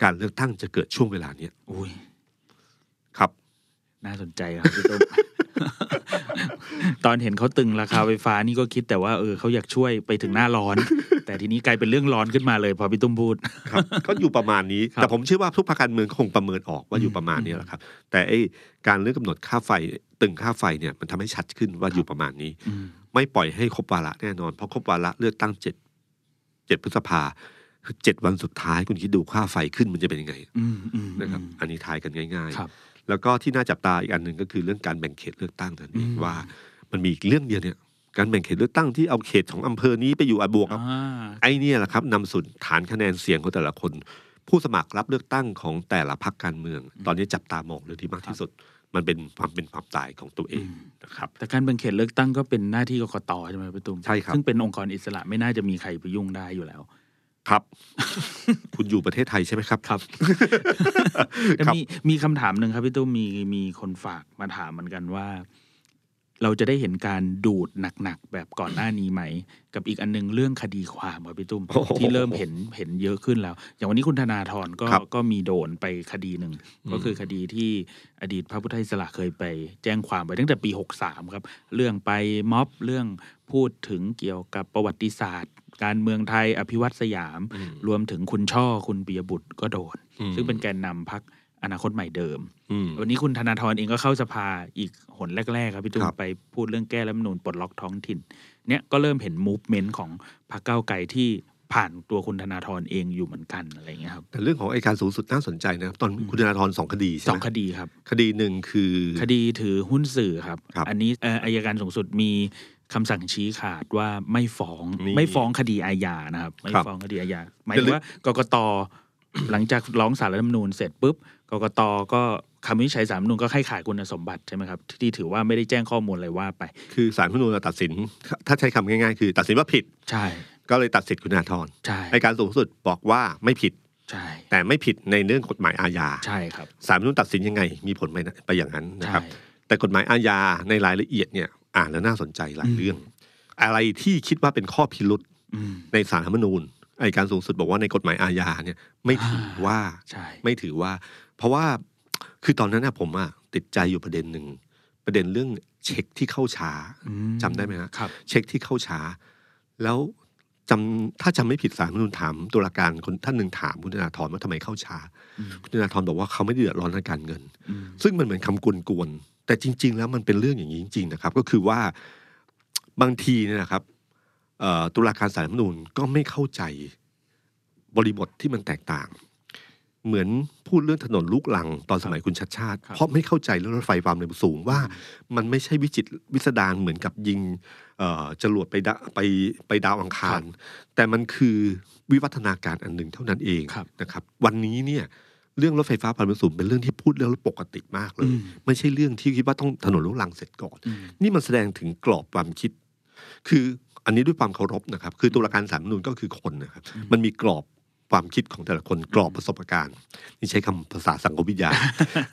[SPEAKER 2] การเลือกตั้งจะเกิดช่วงเวลาเนี้ย
[SPEAKER 1] อุ้ย
[SPEAKER 2] ครับ
[SPEAKER 1] น่าสนใจครับพี่ตุ้ม ตอนเห็นเขาตึงราคาไฟฟ้านี่ก็คิดแต่ว่าเออเขาอยากช่วยไปถึงหน้าร้อน แต่ทีนี้กลายเป็นเรื่องร้อนขึ้นมาเลย พอพี่ตุ้มพูด
[SPEAKER 2] ครับก็อยู่ประมาณนี้
[SPEAKER 1] ครับ
[SPEAKER 2] แต่ผมเชื่อว่าทุกภาคการเมืองก็คงประเมินออกว่าอยู่ประมาณนี้แหละครับ แต่ไอ้การเรื่องกำหนดค่าไฟตึงค่าไฟเนี่ยมันทำให้ชัดขึ้นว่าอยู่ประมาณนี้
[SPEAKER 1] อืม
[SPEAKER 2] ไม่ปล่อยให้ครบวาระแน่นอนเพราะครบวาระเลือกตั้งเจ็ดเจ็ดพฤษภาคือเจ็ดวันสุดท้ายคุณคิดดูค่าไฟขึ้นมันจะเป็นยังไง
[SPEAKER 1] อืมอืม
[SPEAKER 2] นะครับ
[SPEAKER 1] อืม
[SPEAKER 2] อันนี้ทายกันง่าย
[SPEAKER 1] ครับ
[SPEAKER 2] ๆ แล้วก็ที่น่าจับตาอีกอันหนึ่งก็คือเรื่องการแบ่งเขตเลือกตั้งนั่นเอง
[SPEAKER 1] อืม
[SPEAKER 2] ว่า มันมีอีกเรื่องเดียวเนี่ยการแบ่งเขตเลือกตั้งที่เอาเขตของอำเภอนี้ไปอยู่อาบวก
[SPEAKER 1] อ่า
[SPEAKER 2] ไอ้เนี่ยแหละครับนำสู่ฐานคะแนนเสียงของแต่ละคน ผู้สมัครรับเลือกตั้งของแต่ละพรรคการเมือง ตอนนี้จับตามองเรื่องที่มากที่สุด มันเป็นความเป็นความตายของตัวเองนะครับ
[SPEAKER 1] แต่การแบ่งเขตเลือกตั้งก็เป็นหน้าที่กกตใช่ไหมพี่ตุ้ม
[SPEAKER 2] ใช่ครับ
[SPEAKER 1] ซึ่งเป็นองค์กรอิสระไม่น่าจะมีใครไปยุ่งได้อยู่แล้ว
[SPEAKER 2] ครับ คุณอยู่ประเทศไทยใช่ไหมครับ
[SPEAKER 1] ครับแต่
[SPEAKER 2] ครับ
[SPEAKER 1] มีมีคำถามหนึ่งครับพี่ตุ้มมีมีคนฝากมาถามเหมือนกันว่า เราจะได้เห็นการดูดหนักๆแบบก่อนหน้านี้ไหม กับอีกอันหนึงเรื่องคดีความครับพี่ตุ้ม
[SPEAKER 2] โอ้โห
[SPEAKER 1] ที่เริ่มเห็นเห็นเยอะขึ้นแล้ว อย่างวันนี้คุณธนาธรก็
[SPEAKER 2] ครับ
[SPEAKER 1] ก็มีโดนไปคดีหนึ่งก็คือคดีที่อดีตพระพุทธอิสระเคยไป แจ้งความไปตั้งแต่ปี 63 ครับ เรื่องไปม็อบเรื่องพูดถึงเกี่ยวกับประวัติศาสตร์ การเมืองไทยอภิวัตสยาม
[SPEAKER 2] อืม
[SPEAKER 1] รวมถึงคุณช่อคุณปียบุตรก็โดน
[SPEAKER 2] อืม
[SPEAKER 1] ซึ่งเป็นแกนนำพักอนาคตใหม่เดิม
[SPEAKER 2] อืม
[SPEAKER 1] วันนี้คุณธนาธรเองก็เข้าสภาอีกหนแรก ๆ ครับพี่ตุ้
[SPEAKER 2] ค
[SPEAKER 1] ม
[SPEAKER 2] รับ
[SPEAKER 1] ไปพูดเรื่องแก้รัฐธรรมนูญปลดล็อกท้องถิ่น เนี่ยก็เริ่มเห็นมูฟเมนต์ของพรรคก้าวไกลที่ผ่านตัวคุณธนาธรเองอยู่เหมือนกันอะไรอย่างเงี้ยครับ
[SPEAKER 2] แต่เรื่องของไอการสูงสุดน่าสนใจนะครับตอนคุณธนาธรสองคดีใช่
[SPEAKER 1] ส
[SPEAKER 2] ไห
[SPEAKER 1] อ
[SPEAKER 2] ม
[SPEAKER 1] งคดีครับ
[SPEAKER 2] คดีหนึ่งคือ
[SPEAKER 1] คดีถือหุ้นสื่อครับ
[SPEAKER 2] ครับ
[SPEAKER 1] อันนี้เอ่ออายการสูงสุดมี คำสั่งชี้ขาดว่าไม่ฟ้อง
[SPEAKER 2] นี่
[SPEAKER 1] ไม่ฟ้องคดีอาญานะครับ ไม่
[SPEAKER 2] ครับ
[SPEAKER 1] ฟ้องคดีอาญาหมายถึงว่ากกต หลังจากร้องสารรัฐธรรมนูญเสร็จปุ๊บกกตก็คำวินิจฉัยสารรัฐธรรมนูญก็ให้ขายคุณสมบัติใช่ไหมครับที่ถือว่าไม่ได้แจ้งข้อมูลอะไรว่าไป
[SPEAKER 2] คือศาลรัฐธรรมนูญตัดสิน ถ้าใช้คำง่ายๆ คือตัดสินว่าผิด
[SPEAKER 1] ใช่
[SPEAKER 2] ก็เลยตัดสิทธิ์คุณธนาธร
[SPEAKER 1] ใช่
[SPEAKER 2] ไอการสูงสุดบอกว่าไม่ผิด
[SPEAKER 1] ใช่
[SPEAKER 2] แต่ไม่ผิดในเรื่องกฎหมายอาญา
[SPEAKER 1] ใช่ครับ
[SPEAKER 2] ศาลรัฐธรรมนูญตัดสินยังไง มีผลไปนะไปอย่างนั้นนะ
[SPEAKER 1] ใช่
[SPEAKER 2] ครับแต่กฎหมายอาญาในรายละเอียดเนี่ย อ่านแล้วน่าสนใจหลายเรื่อง อะไรที่คิดว่าเป็นข้อพิรุษ
[SPEAKER 1] อืม
[SPEAKER 2] ในศาลรัฐธรรมนูญไอการสูงสุดบอกว่าในกฎหมายอาญาเนี่ยไม่ถือว่า
[SPEAKER 1] ใช่
[SPEAKER 2] ไม่ถือว่า เพราะว่าคือตอนนั้นนะผมอะติดใจอยู่ประเด็นหนึ่งประเด็นเรื่องเช็คที่เข้าช้า
[SPEAKER 1] อื
[SPEAKER 2] จำได้ไหมฮะ
[SPEAKER 1] ครับ
[SPEAKER 2] เช็คที่เข้าช้า แล้วจำถ้าจำไม่ผิดสารรัฐธรรมนูญถามตุลาการคนท่านหนึ่งถามคุณธนาธรว่าทำไมเข้าช้า
[SPEAKER 1] อืม
[SPEAKER 2] คุณธนาธรบอกว่าเขาไม่ได้เดือดร้อนทางการเงิน
[SPEAKER 1] อืม
[SPEAKER 2] ซึ่งมันเหมือนคำกวนๆ แต่จริง ๆ แล้วมันเป็นเรื่องอย่างนี้จริง ๆ นะครับ ก็คือว่าบางทีเนี่ยนะครับเอ่อตุลาการสารรัฐธรรมนูญก็ไม่เข้าใจบริบทที่มันแตกต่าง เหมือนพูดเรื่องถนนลูกลังตอนสมัยคุณชัดชาติ
[SPEAKER 1] ครับ
[SPEAKER 2] เพราะไม่เข้าใจเรื่องรถไฟความเร็วสูงว่า มันไม่ใช่วิจิตรวิสดารเหมือนกับยิงเอ่อจรวดไปดะไปไปดาวอังคาร แต่มันคือวิวัฒนาการอันหนึ่งเท่านั้นเอง
[SPEAKER 1] ครับ
[SPEAKER 2] นะครับ วันนี้เนี่ย เรื่องรถไฟฟ้าความเร็วสูงเป็นเรื่องที่พูดแล้วปกติมากเลย
[SPEAKER 1] อืม
[SPEAKER 2] ไม่ใช่เรื่องที่คิดว่าต้องถนนลูกลังเสร็จก่อน
[SPEAKER 1] อืม
[SPEAKER 2] นี่มันแสดงถึงกรอบความคิด คืออันนี้ด้วยความเคารพนะครับ คือตุลาการสารรัฐธรรมนูญก็คือคนนะครับ มันมีกรอบความคิดของแต่ละคนกรอบประสบการณ์นี่ใช้คำภาษาสังคมวิทยา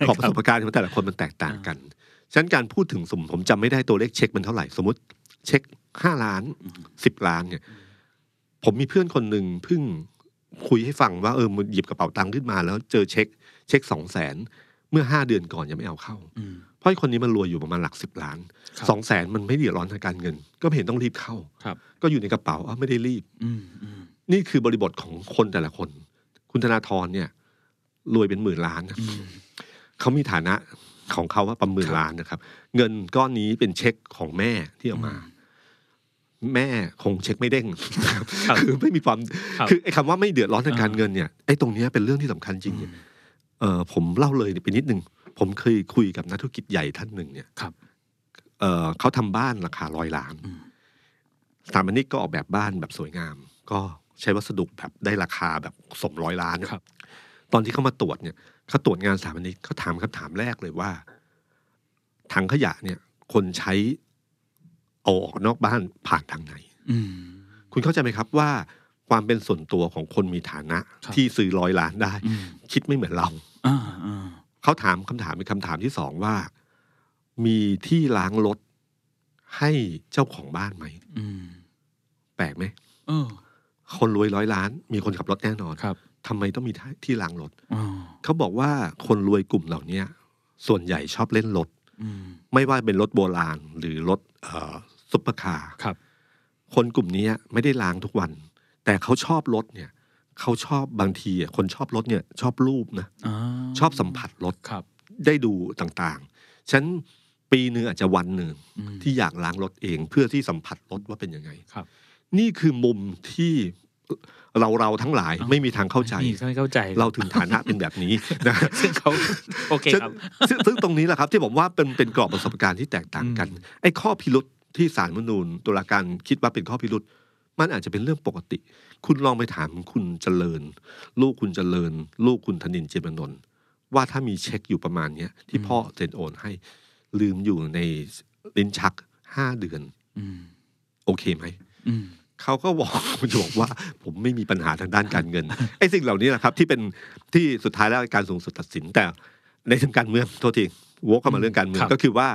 [SPEAKER 2] กรอบประสบการณ์ของแต่ละคนมันแตกต่างกันฉะนั้นการพูดถึงสมมติผมจำไม่ได้ตัวเลขเช็คมันเท่าไหร่สมมติ เช็คห้าล้านสิบล้านเนี่ยผมมีเพื่อนคนหนึ่งเพิ่ง คุยให้ฟังว่าเออมันหยิบกระเป๋าตังค์ขึ้นมา แล้วเจอเช็ค เช็คสองแสนเมื่อห้าเดือนก่อนยังไม่เอาเข้า
[SPEAKER 1] อืม
[SPEAKER 2] เพราะไอ้คนนี้มันรวยอยู่ประมาณหลักสิบล้าน
[SPEAKER 1] ครับ
[SPEAKER 2] สองแสนมันไม่เดือดร้อนทางการเงิน ก็ไม่เห็นต้องรีบเข้า
[SPEAKER 1] ครับ
[SPEAKER 2] ก็อยู่ในกระเป๋าอ้าวไม่ได้รีบ
[SPEAKER 1] อืมอืม
[SPEAKER 2] นี่คือบริบทของคนแต่ละคน คุณธนาธรเนี่ยรวยเป็นหมื่นล้านนะ
[SPEAKER 1] อืม
[SPEAKER 2] เขามีฐานะของเขาว่าประหมื่น
[SPEAKER 1] ครับ
[SPEAKER 2] ล้านนะครับ เงินก้อนนี้เป็นเช็คของแม่ที่เอามา แม่คงเช็คไม่เด้งนะครับ
[SPEAKER 1] ครับ
[SPEAKER 2] คือไม่มีความ
[SPEAKER 1] ครับ
[SPEAKER 2] คือไอ้คำว่าไม่เดือดร้อนทางการ
[SPEAKER 1] อ่า
[SPEAKER 2] เงินเนี่ยไอ้ตรงเนี้ยเป็นเรื่องที่สำคัญจริง
[SPEAKER 1] อืม
[SPEAKER 2] เออผมเล่าเลยไปนิดนึงผมเคยคุยกับนักธุรกิจใหญ่ท่านหนึ่งเนี่ย
[SPEAKER 1] ครับ
[SPEAKER 2] เออเขาทำบ้านราคาร้อยล้าน
[SPEAKER 1] อืม
[SPEAKER 2] สถาปนิกก็ออกแบบบ้านแบบสวยงาม ก็ใช้วัสดุแบบได้ราคาแบบสมร้อยล้านเนี่ย
[SPEAKER 1] ครับ
[SPEAKER 2] ตอนที่เขามาตรวจเนี่ยเขาตรวจงานสถาปนิกเขาถามคำถามแรกเลยว่าถังขยะเนี่ย คนใช้ เอาออกนอกบ้านผ่านทางไหน
[SPEAKER 1] อืม
[SPEAKER 2] คุณเข้าใจไหมครับว่าความเป็นส่วนตัวของคนมีฐานะ
[SPEAKER 1] ครับ
[SPEAKER 2] ที่ซื้อร้อยล้านได้
[SPEAKER 1] อืม
[SPEAKER 2] คิดไม่เหมือนเรา
[SPEAKER 1] อ่าอ่า
[SPEAKER 2] เขาถามคำถามเป็นคำถามที่สองว่า มีที่ล้างรถให้เจ้าของบ้านไหม
[SPEAKER 1] อืม
[SPEAKER 2] แปลกไหม
[SPEAKER 1] เออ
[SPEAKER 2] คนรวยร้อยล้าน มีคนขับรถแน่นอน
[SPEAKER 1] ครับ
[SPEAKER 2] ทำไมต้องมีที่ล้างรถ
[SPEAKER 1] อ๋อ
[SPEAKER 2] เขาบอกว่าคนรวยกลุ่มเหล่าเนี้ยส่วนใหญ่ชอบเล่นรถ
[SPEAKER 1] อืม
[SPEAKER 2] ไม่ว่าเป็นรถโบราณหรือรถเอ่อ ซุปเปอร์คาร์
[SPEAKER 1] ครับ
[SPEAKER 2] คนกลุ่มนี้ไม่ได้ล้างทุกวัน แต่เขาชอบรถเนี่ยเขาชอบบางทีอะคนชอบรถเนี่ย ชอบลูบนะ
[SPEAKER 1] อ่า
[SPEAKER 2] ชอบสัมผัสรถ
[SPEAKER 1] ครับ
[SPEAKER 2] ได้ดูต่างๆ ฉันปีหนึ่งอาจจะวันหนึ่ง
[SPEAKER 1] อืม
[SPEAKER 2] ที่อยากล้างรถเองเพื่อที่สัมผัสรถว่าเป็นยังไง
[SPEAKER 1] ครับ
[SPEAKER 2] นี่คือมุมที่เราเราทั้งหลาย
[SPEAKER 1] อ๋อ
[SPEAKER 2] ไม่มีทางเข้าใจ
[SPEAKER 1] นี่ไม่เข้าใจ
[SPEAKER 2] เราถึงฐานะเป็นแบบนี้นะ
[SPEAKER 1] ซึ่งเขาโอเคครับ
[SPEAKER 2] ซึ่งซึ่งตรงนี้แหละครับที่ผมว่าเป็นเป็นกรอบประสบการณ์ที่แตกต่างกัน
[SPEAKER 1] อืม
[SPEAKER 2] ไอ้ข้อพิรุษ ที่สารมนูญตุลาการคิดว่าเป็นข้อพิรุษมันอาจจะเป็นเรื่องปกติ คุณลองไปถามคุณเจริญ ลูกคุณเจริญ ลูกคุณธนินเจมนนท์ว่าถ้ามีเช็คอยู่ประมาณเนี้ยที่พ่อเซ็นโอนให้ลืมอยู่ในลิ้นชักห้าเดือนโอเคไหม
[SPEAKER 1] อืม
[SPEAKER 2] เขาก็บอกคุณจะบอกว่า ผมไม่มีปัญหาทางด้านการเงินไอ้สิ่งเหล่านี้แหละครับ ที่เป็นที่สุดท้ายแล้วการสูงสุดตัดสินแต่ในทางการเมืองโทษที วกเข้ามาเรื่องการเมือง
[SPEAKER 1] ครับ
[SPEAKER 2] ก็คือว่า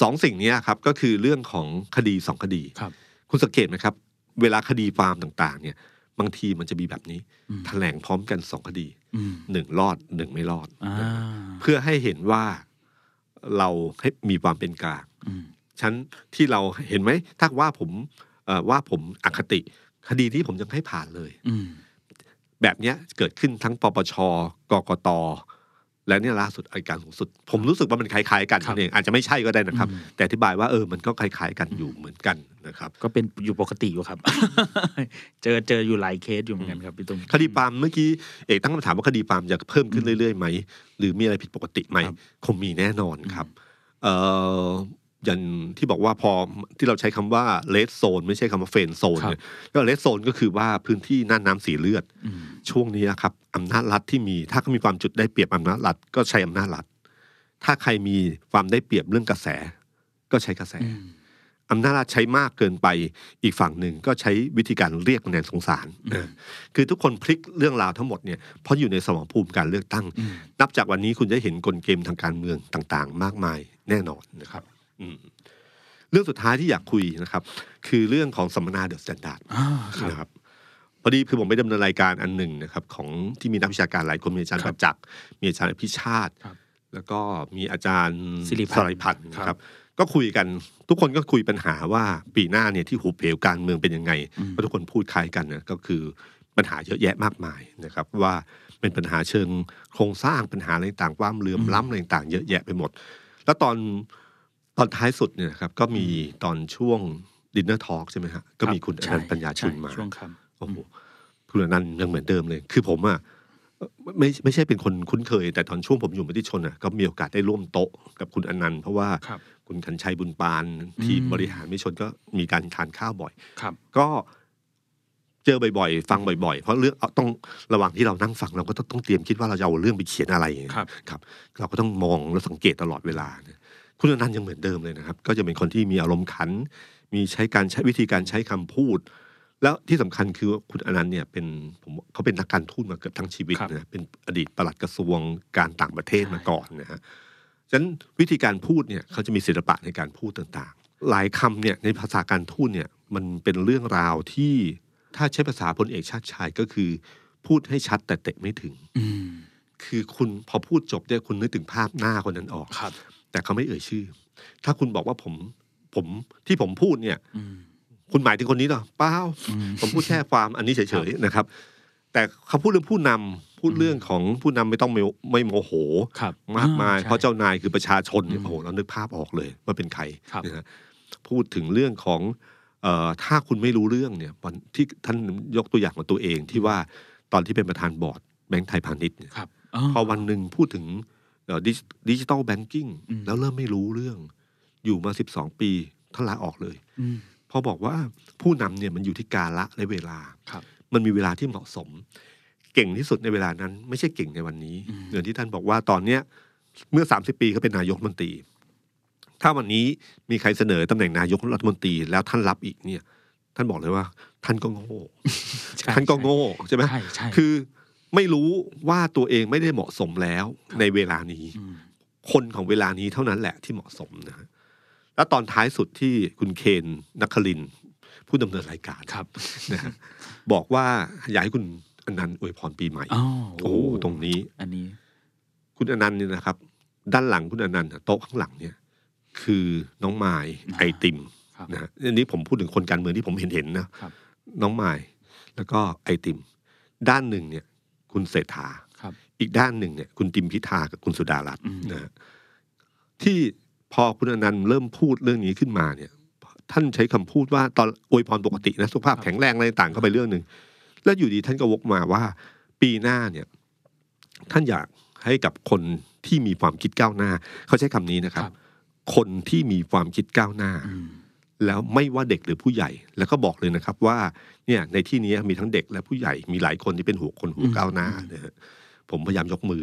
[SPEAKER 2] สองสิ่งนี้ครับก็คือเรื่องของคดีสองคดี
[SPEAKER 1] ครับ
[SPEAKER 2] คุณสังเกตไหมครับ เวลาคดีฟาร์มต่างๆ เนี่ยบางทีมันจะมีแบบนี้
[SPEAKER 1] อืม
[SPEAKER 2] แถลงพร้อมกันสองคดี
[SPEAKER 1] อืม
[SPEAKER 2] หนึ่งรอดหนึ่งไม่รอด
[SPEAKER 1] อ่า
[SPEAKER 2] เพื่อให้เห็นว่าเราให้มีความเป็นกลาง
[SPEAKER 1] อืม
[SPEAKER 2] ฉันที่เราเห็นไหมถ้าว่าผมเอ่อว่าผมอคติ คดีนี้ผมยังให้ผ่านเลย
[SPEAKER 1] อืม
[SPEAKER 2] แบบเนี้ยเกิดขึ้นทั้งปปชกกต และเนี่ยล่าสุดอัยการสูงสุด ผมรู้สึกว่ามันคล้ายๆกัน
[SPEAKER 1] ครับ
[SPEAKER 2] นั่นเองอาจจะไม่ใช่ก็ได้นะครับ
[SPEAKER 1] อืม
[SPEAKER 2] แต่อธิบายว่าเออมันก็คล้ายๆกันอยู่เหมือนกันนะครับ
[SPEAKER 1] ก็เป็นอยู่ปกติอยู่ครับ เจอเจออยู่หลายเคสอยู่เหมือนกันครับพี่ตุ้ม
[SPEAKER 2] คดีปาล์มเมื่อกี้เอกตั้งคำถามว่าคดีปาล์มจะเพิ่มขึ้นเรื่อยๆไหมหรือมีอะไรผิดปกติไหม
[SPEAKER 1] ครับ
[SPEAKER 2] คงมีแน่นอนครับ เอ่อ อย่างที่บอกว่าพอที่เราใช้คำว่าเลสโซนไม่ใช่คำว่าเฟนโซน
[SPEAKER 1] ครับ
[SPEAKER 2] เนี่ยก็เลสโซนก็คือว่าพื้นที่น่านน้ำสีเลือด
[SPEAKER 1] อืม
[SPEAKER 2] ช่วงนี้นะครับอำนาจรัฐที่มีถ้าเขามีความจุดได้เปรียบอำนาจรัฐก็ใช้อำนาจรัฐ ถ้าใครมีความได้เปรียบเรื่องกระแส ก็ใช้กระแส
[SPEAKER 1] อืม
[SPEAKER 2] อำนาจรัฐใช้มากเกินไปอีกฝั่งหนึ่งก็ใช้วิธีการเรียกคะแนนสงสาร
[SPEAKER 1] อืม
[SPEAKER 2] เออคือทุกคนพลิกเรื่องราวทั้งหมดเนี่ยเพราะอยู่ในสมรภูมิการเลือกตั้ง
[SPEAKER 1] อืม
[SPEAKER 2] นับจากวันนี้คุณจะเห็นกลเกมทางการเมืองต่างๆ มากมายแน่นอนนะครับอืม เรื่องสุดท้ายที่อยากคุยนะครับ คือเรื่องของสัมมนา The Standard อ่า
[SPEAKER 1] ครับ
[SPEAKER 2] นะครับพอดีคือผมไปดำเนินรายการอันหนึ่งนะครับ ของที่มีนักวิชาการหลายคนมีอาจารย์ป
[SPEAKER 1] ระ
[SPEAKER 2] จักษ์ครับมีอาจารย์อภิชาติ
[SPEAKER 1] ครับ
[SPEAKER 2] แล้วก็มีอาจารย์
[SPEAKER 1] สิริพันธ์
[SPEAKER 2] ริพันธ์
[SPEAKER 1] ครับ
[SPEAKER 2] นะครับ ก็คุยกันทุกคนก็คุยปัญหาว่าปีหน้าเนี่ยที่หูเผวการเมืองเป็นยังไง
[SPEAKER 1] อืม
[SPEAKER 2] เพราะทุกคนพูดคล้ายกันนะก็คือปัญหาเยอะแยะมากมายนะครับ ว่าเป็นปัญหาเชิงโครงสร้างปัญหาอะไรต่างความเหลื่อมล้ำอะไรต่างๆเยอะแยะไปหมด แล้วตอน ตอนท้ายสุดเนี่ยนะครับก็มีตอนช่วง dinner talk ใช่ไหมฮะก็มีคุณอานันท์ปันยารชุนมา
[SPEAKER 1] ใช่ช่วงค
[SPEAKER 2] โอ้โหคุณอานันท์ยังเหมือนเดิมเลย คือผมอะเอ่อไม่ไม่ใช่เป็นคนคุ้นเคย แต่ตอนช่วงผมอยู่มติชนอะก็มีโอกาสได้ร่วมโต๊ะกับคุณอนันต์เพราะว่าำ
[SPEAKER 1] ครับ
[SPEAKER 2] คุณขันชัยบุญปานทีม
[SPEAKER 1] อืม
[SPEAKER 2] บริหารมติชนก็มีการทานข้าวบ่อย
[SPEAKER 1] ครับ
[SPEAKER 2] ก็เจอบ่อยๆ ฟังบ่อยๆ เพราะเรื่องเอาต้องระหว่างที่เรานั่งฟังเราก็ต้องต้องเตรียมคิดว่าเราจะเอาเรื่องไปเขียนอะไร
[SPEAKER 1] ครับ
[SPEAKER 2] ครับ เราก็ต้องมองและสังเกตตลอดเวลานะ คุณอนันต์ยังเหมือนเดิมเลยนะครับ ก็จะเป็นคนที่มีอารมณ์ขัน มีใช้การใช้วิธีการใช้คำพูด แล้วที่สำคัญคือคุณอนันต์เนี่ยเป็นผมเขาเป็นนักการทูตมาเกือบทั้งชีวิต
[SPEAKER 1] ครับ
[SPEAKER 2] นะเป็นอดีตปลัดกระทรวงการต่างประเทศมาก่อนนะฮะฉะนั้นวิธีการพูดเนี่ยเขาจะมีศิลปะในการพูดต่างๆ หลายคำเนี่ยในภาษาการทูตเนี่ยมันเป็นเรื่องราวที่ถ้าใช้ภาษาพลเอกชาติชายก็คือ พูดให้ชัดแต่เตะไม่ถึง
[SPEAKER 1] อืม
[SPEAKER 2] คือคุณพอพูดจบเนี่ยคุณนึกถึงภาพหน้าคนนั้นออก
[SPEAKER 1] ครับ
[SPEAKER 2] แต่เขาไม่เอ่ยชื่อ ถ้าคุณบอกว่าผมผมที่ผมพูดเนี่ย
[SPEAKER 1] อืม
[SPEAKER 2] คุณหมายถึงคนนี้เหรอเปล่า
[SPEAKER 1] อืม
[SPEAKER 2] ผมพูดแค่ความอันนี้เฉยๆนะครับ แต่เขาพูดเรื่องผู้นำพูดเรื่องของผู้นำไม่ต้องไม่ไม่โมโห
[SPEAKER 1] ครับ
[SPEAKER 2] มากมาย
[SPEAKER 1] อ่
[SPEAKER 2] เพราะเจ้านายคือประชาชนเนี่ย
[SPEAKER 1] อืม
[SPEAKER 2] โอ้โหเรานึกภาพออกเลยว่าเป็นใคร
[SPEAKER 1] ครับ
[SPEAKER 2] นะฮะพูดถึงเรื่องของเอ่อถ้าคุณไม่รู้เรื่องเนี่ยวันที่ท่านยกตัวอย่างมาตัวเองที่ว่าตอนที่เป็นประธานบอร์ดแบงก์ไทยพาณิชย์เนี่ย
[SPEAKER 1] ครับ
[SPEAKER 2] พอวันหนึ่งพูดถึง digital banking อื
[SPEAKER 1] ม
[SPEAKER 2] แล้วเริ่มไม่รู้เรื่อง อยู่มาสิบสองปีท่านลาออกเลย
[SPEAKER 1] อืม
[SPEAKER 2] เพอบอกว่าผู้นำเนี่ยมันอยู่ที่กาละและเวลา
[SPEAKER 1] ครับ
[SPEAKER 2] มันมีเวลาที่เหมาะสม เก่งที่สุดในเวลานั้น ไม่ใช่เก่งในวันนี้
[SPEAKER 1] อืม
[SPEAKER 2] อย่างที่ท่านบอกว่าตอนเนี้ยเมื่อ30ปีเขาเป็นนายกรัฐมนตรี ถ้าวันนี้มีใครเสนอตำแหน่งนายกรัฐมนตรีแล้วท่านรับอีกเนี่ย ท่านบอกเลยว่า ท่านก็โง่
[SPEAKER 1] ใช่
[SPEAKER 2] ท่านก็โง่ใช่ไหม
[SPEAKER 1] ใช่ใช่
[SPEAKER 2] คือ ไม่รู้ว่าตัวเองไม่ได้เหมาะสมแล้วในเวลานี้
[SPEAKER 1] ม
[SPEAKER 2] คนของเวลานี้เท่านั้นแหละที่เหมาะสมนะฮะแล้วตอนท้ายสุดที่คุณเคนนักคลินทร์ผู้ดำเนินรายการ
[SPEAKER 1] ครับ
[SPEAKER 2] นะฮะบอกว่าอยากให้คุณอนันต์อวยพรปีใหม่
[SPEAKER 1] อ๋อ
[SPEAKER 2] โอ้โหตรงนี้
[SPEAKER 1] อันนี้
[SPEAKER 2] คุณอนันต์เนี่ยนะครับ ด้านหลังคุณอนันต์อะโต๊ะข้างหลังเนี่ย คือน้องไมาย
[SPEAKER 1] อ่า
[SPEAKER 2] ไอติม
[SPEAKER 1] ครับ
[SPEAKER 2] นะฮะอันนี้ผมพูดถึงคนการเมืองที่ผมเห็นเห็นๆนะครับน้องไมายแล้วก็ไอติม ด้านหนึ่งเนี่ย คุณเศรษฐา
[SPEAKER 1] ครับ
[SPEAKER 2] อีกด้านหนึ่งเนี่ยคุณติมพิธากับคุณสุดารัตน์
[SPEAKER 1] อืม
[SPEAKER 2] นะฮะที่พอคุณอนันต์เริ่มพูดเรื่องนี้ขึ้นมาเนี่ย ท่านใช้คำพูดว่าตอนอวยพรปกตินะสุขภาพแข็งแรงอะไรต่างเข้าไปเรื่องหนึ่งแล้วอยู่ดีท่านก็วกมาว่า ปีหน้าเนี่ย ท่านอยากให้กับคนที่มีความคิดก้าวหน้า เขาใช้คำนี้นะครับ
[SPEAKER 1] ครับ
[SPEAKER 2] คนที่มีความคิดก้าวหน้า
[SPEAKER 1] อืม
[SPEAKER 2] แล้วไม่ว่าเด็กหรือผู้ใหญ่ แล้วก็บอกเลยนะครับว่าเนี่ยในที่นี้มีทั้งเด็กและผู้ใหญ่มีหลายคนที่เป็นหัวคนหัวก้าวหน้านะฮะผมพยายามยกมือ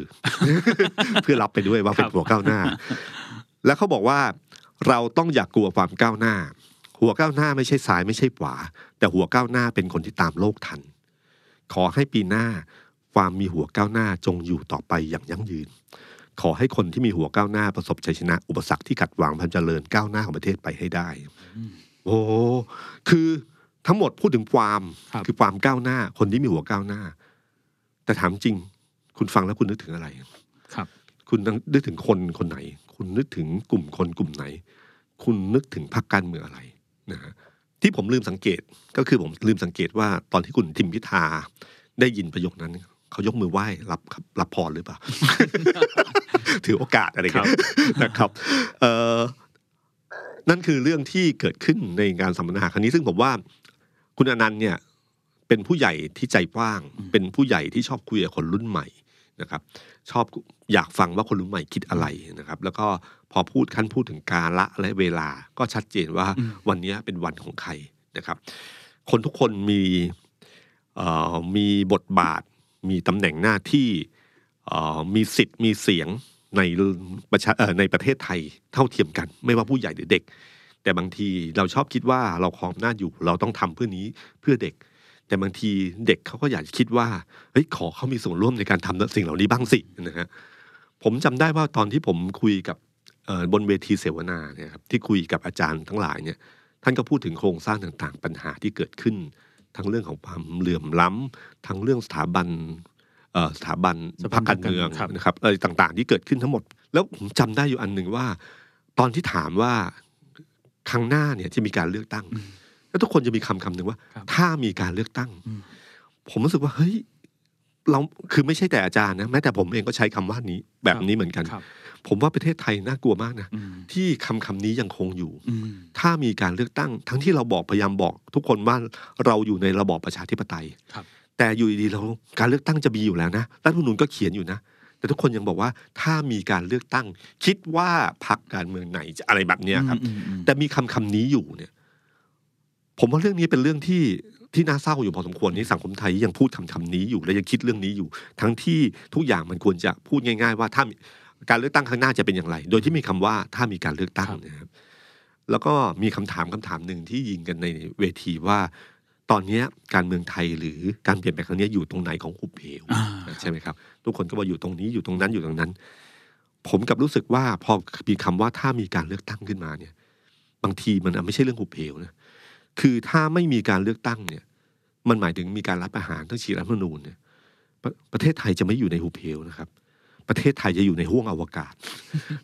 [SPEAKER 2] เพื่อรับไปด้วยว่าเป็นหัวก้าวหน้า แล้วเขาบอกว่าเราต้องอย่ากกลัวความก้าวหน้า หัวก้าวหน้าไม่ใช่ซ้ายไม่ใช่ขวา แต่หัวก้าวหน้าเป็นคนที่ตามโลกทัน ขอให้ปีหน้าความมีหัวก้าวหน้าจงอยู่ต่อไปอย่างยั่งยืน ขอให้คนที่มีหัวก้าวหน้าประสบชัยชนะ อุปสรรคที่ขัดขวางความเจริญก้าวหน้าของประเทศไปให้ได้ โอ้คือทั้งหมดพูดถึงความ
[SPEAKER 1] ครับ
[SPEAKER 2] อความก้าวหน้า คนที่มีหัวก้าวหน้า แต่ถามจริง คุณฟังแล้วคุณนึกถึงอะไร
[SPEAKER 1] ครับ
[SPEAKER 2] คุณนึกถึงคนคนไหน คุณนึกถึงกลุ่มคนกลุ่มไหน คุณนึกถึงพรรคการเมืองอะไรนะฮะที่ผมลืมสังเกตก็คือผมลืมสังเกตว่าตอนที่คุณทิมพิธาได้ยินประโยคนั้นเขายกมือไหว้รับครับรับพรหรือเปล่า ถือโอกาสอะไรกันนะครับ เอ่อ นั่นคือเรื่องที่เกิดขึ้นในงานสัมมนาครั้งนี้ซึ่งผมว่าคุณอนันต์เนี่ยเป็นผู้ใหญ่ที่ใจกว้าง เป็นผู้ใหญ่ที่ชอบคุยกับคนรุ่นใหม่นะครับชอบอยากฟังว่าคนรุ่นใหม่คิดอะไรนะครับ แล้วก็พอพูดขั้นพูดถึงกาละและเวลาก็ชัดเจนว่า
[SPEAKER 1] อืม
[SPEAKER 2] วันนี้เป็นวันของใครนะครับ คนทุกคนมีเอ่อมีบทบาท มีตำแหน่งหน้าที่เอ่อมีสิทธิ์มีเสียง ในประชาเอ่อในประเทศไทยเท่าเทียมกัน ไม่ว่าผู้ใหญ่หรือเด็ก แต่บางทีเราชอบคิดว่าเราครองหน้าอยู่เราต้องทำเพื่อนี้เพื่อเด็ก แต่บางทีเด็กเขาก็อยากคิดว่าเฮ้ยขอเขามีส่วนร่วมในการทำสิ่งเหล่านี้บ้างสินะฮะผมจำได้ว่าตอนที่ผมคุยกับบนเวทีเสวนาเนี่ยครับที่คุยกับอาจารย์ทั้งหลายเนี่ยท่านก็พูดถึงโครงสร้างต่างๆ ปัญหาที่เกิดขึ้น ทั้งเรื่องของความเหลื่อมล้ำทั้งเรื่องสถาบัน สถาบัน
[SPEAKER 1] สถาบัน
[SPEAKER 2] พรรคการเมือง
[SPEAKER 1] ครับ
[SPEAKER 2] นะครับอะไรต่างๆ ที่เกิดขึ้นทั้งหมด แล้วผมจำได้อยู่อันหนึ่งว่า ตอนที่ถามว่าครั้งหน้าเนี่ยจะมีการเลือกตั้ง แล้วทุกคนจะมีคำคำหนึ่งว่า
[SPEAKER 1] ครับ
[SPEAKER 2] ถ้ามีการเลือกตั้ง
[SPEAKER 1] อืม
[SPEAKER 2] ผมรู้สึกว่าเฮ้ยเราคือไม่ใช่แต่อาจารย์นะแม้แต่ผมเองก็ใช้คำว่านี้แบบนี้เหมือนกัน
[SPEAKER 1] ครับ
[SPEAKER 2] ผมว่าประเทศไทยน่ากลัวมากนะ
[SPEAKER 1] อืม
[SPEAKER 2] ที่คำคำนี้ยังคงอยู่
[SPEAKER 1] อืม
[SPEAKER 2] ถ้ามีการเลือกตั้ง ทั้งที่เราบอกพยายามบอก ทุกคนว่าเราอยู่ในระบอบประชาธิปไตย
[SPEAKER 1] ครับ
[SPEAKER 2] แต่อยู่ดีๆเราการเลือกตั้งจะมีอยู่แล้วนะรัฐธรรมนูญก็เขียนอยู่นะ แต่ทุกคนยังบอกว่าถ้ามีการเลือกตั้ง คิดว่าพรรคการเมืองไหนจะอะไรแบบเนี้ยครับ
[SPEAKER 1] อืมอืม
[SPEAKER 2] แต่มีคำคำนี้อยู่เนี่ย ผมว่าเรื่องนี้เป็นเรื่องที่ที่น่าเศร้าอยู่พอสมควรที่สังคมไทยยังพูดคำคำนี้อยู่ และยังคิดเรื่องนี้อยู่ ทั้งที่ทุกอย่างมันควรจะพูดง่าย ๆ ว่าถ้ามีการเลือกตั้งข้างหน้าจะเป็นอย่างไร โดยที่มีคำว่าถ้ามีการเลือกตั้ง
[SPEAKER 1] ครับ
[SPEAKER 2] นะครับ แล้วก็มีคำถามคำถามหนึ่งที่ยิงกันในเวทีว่า ตอนเนี้ยการเมืองไทยหรือการเปลี่ยนแปลงครั้งเนี้ยอยู่ตรงไหนของหุบเหว
[SPEAKER 1] อ่า
[SPEAKER 2] ใช่ไหมครับ ทุกคนก็ว่าอยู่ตรงนี้อยู่ตรงนั้นอยู่ตรงนั้น ผมกับรู้สึกว่าพอมีคำว่าถ้ามีการเลือกตั้งขึ้นมาเนี่ย บางทีมันไม่ใช่เรื่องหุบเหวนะคือถ้าไม่มีการเลือกตั้งเนี่ย มันหมายถึงมีการรับอาหารทั้งฉีดรัฐธรรมนูญเนี่ยประประเทศไทยจะไม่อยู่ในหุบเหวนะครับ ประเทศไทยจะอยู่ในห้วงอวกาศ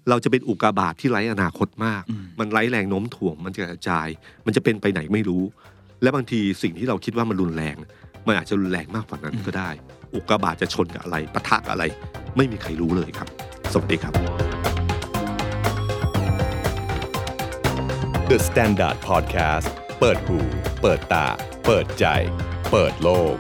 [SPEAKER 2] เราจะเป็นอุกกาบาตที่ไร้อนาคตมาก
[SPEAKER 1] อืม
[SPEAKER 2] มันไร้แรงโน้มถ่วง มันจะกระจาย มันจะเป็นไปไหนไม่รู้ และบางทีสิ่งที่เราคิดว่ามันรุนแรง มันอาจจะรุนแรงมากกว่านั้นก็ได้ อุกกาบาตจะชนกับอะไรปะทะกับอะไร ไม่มีใครรู้เลยครับ สวัสดีครับ
[SPEAKER 3] The Standard Podcast เปิดหู เปิดตา เปิดใจ เปิดโลก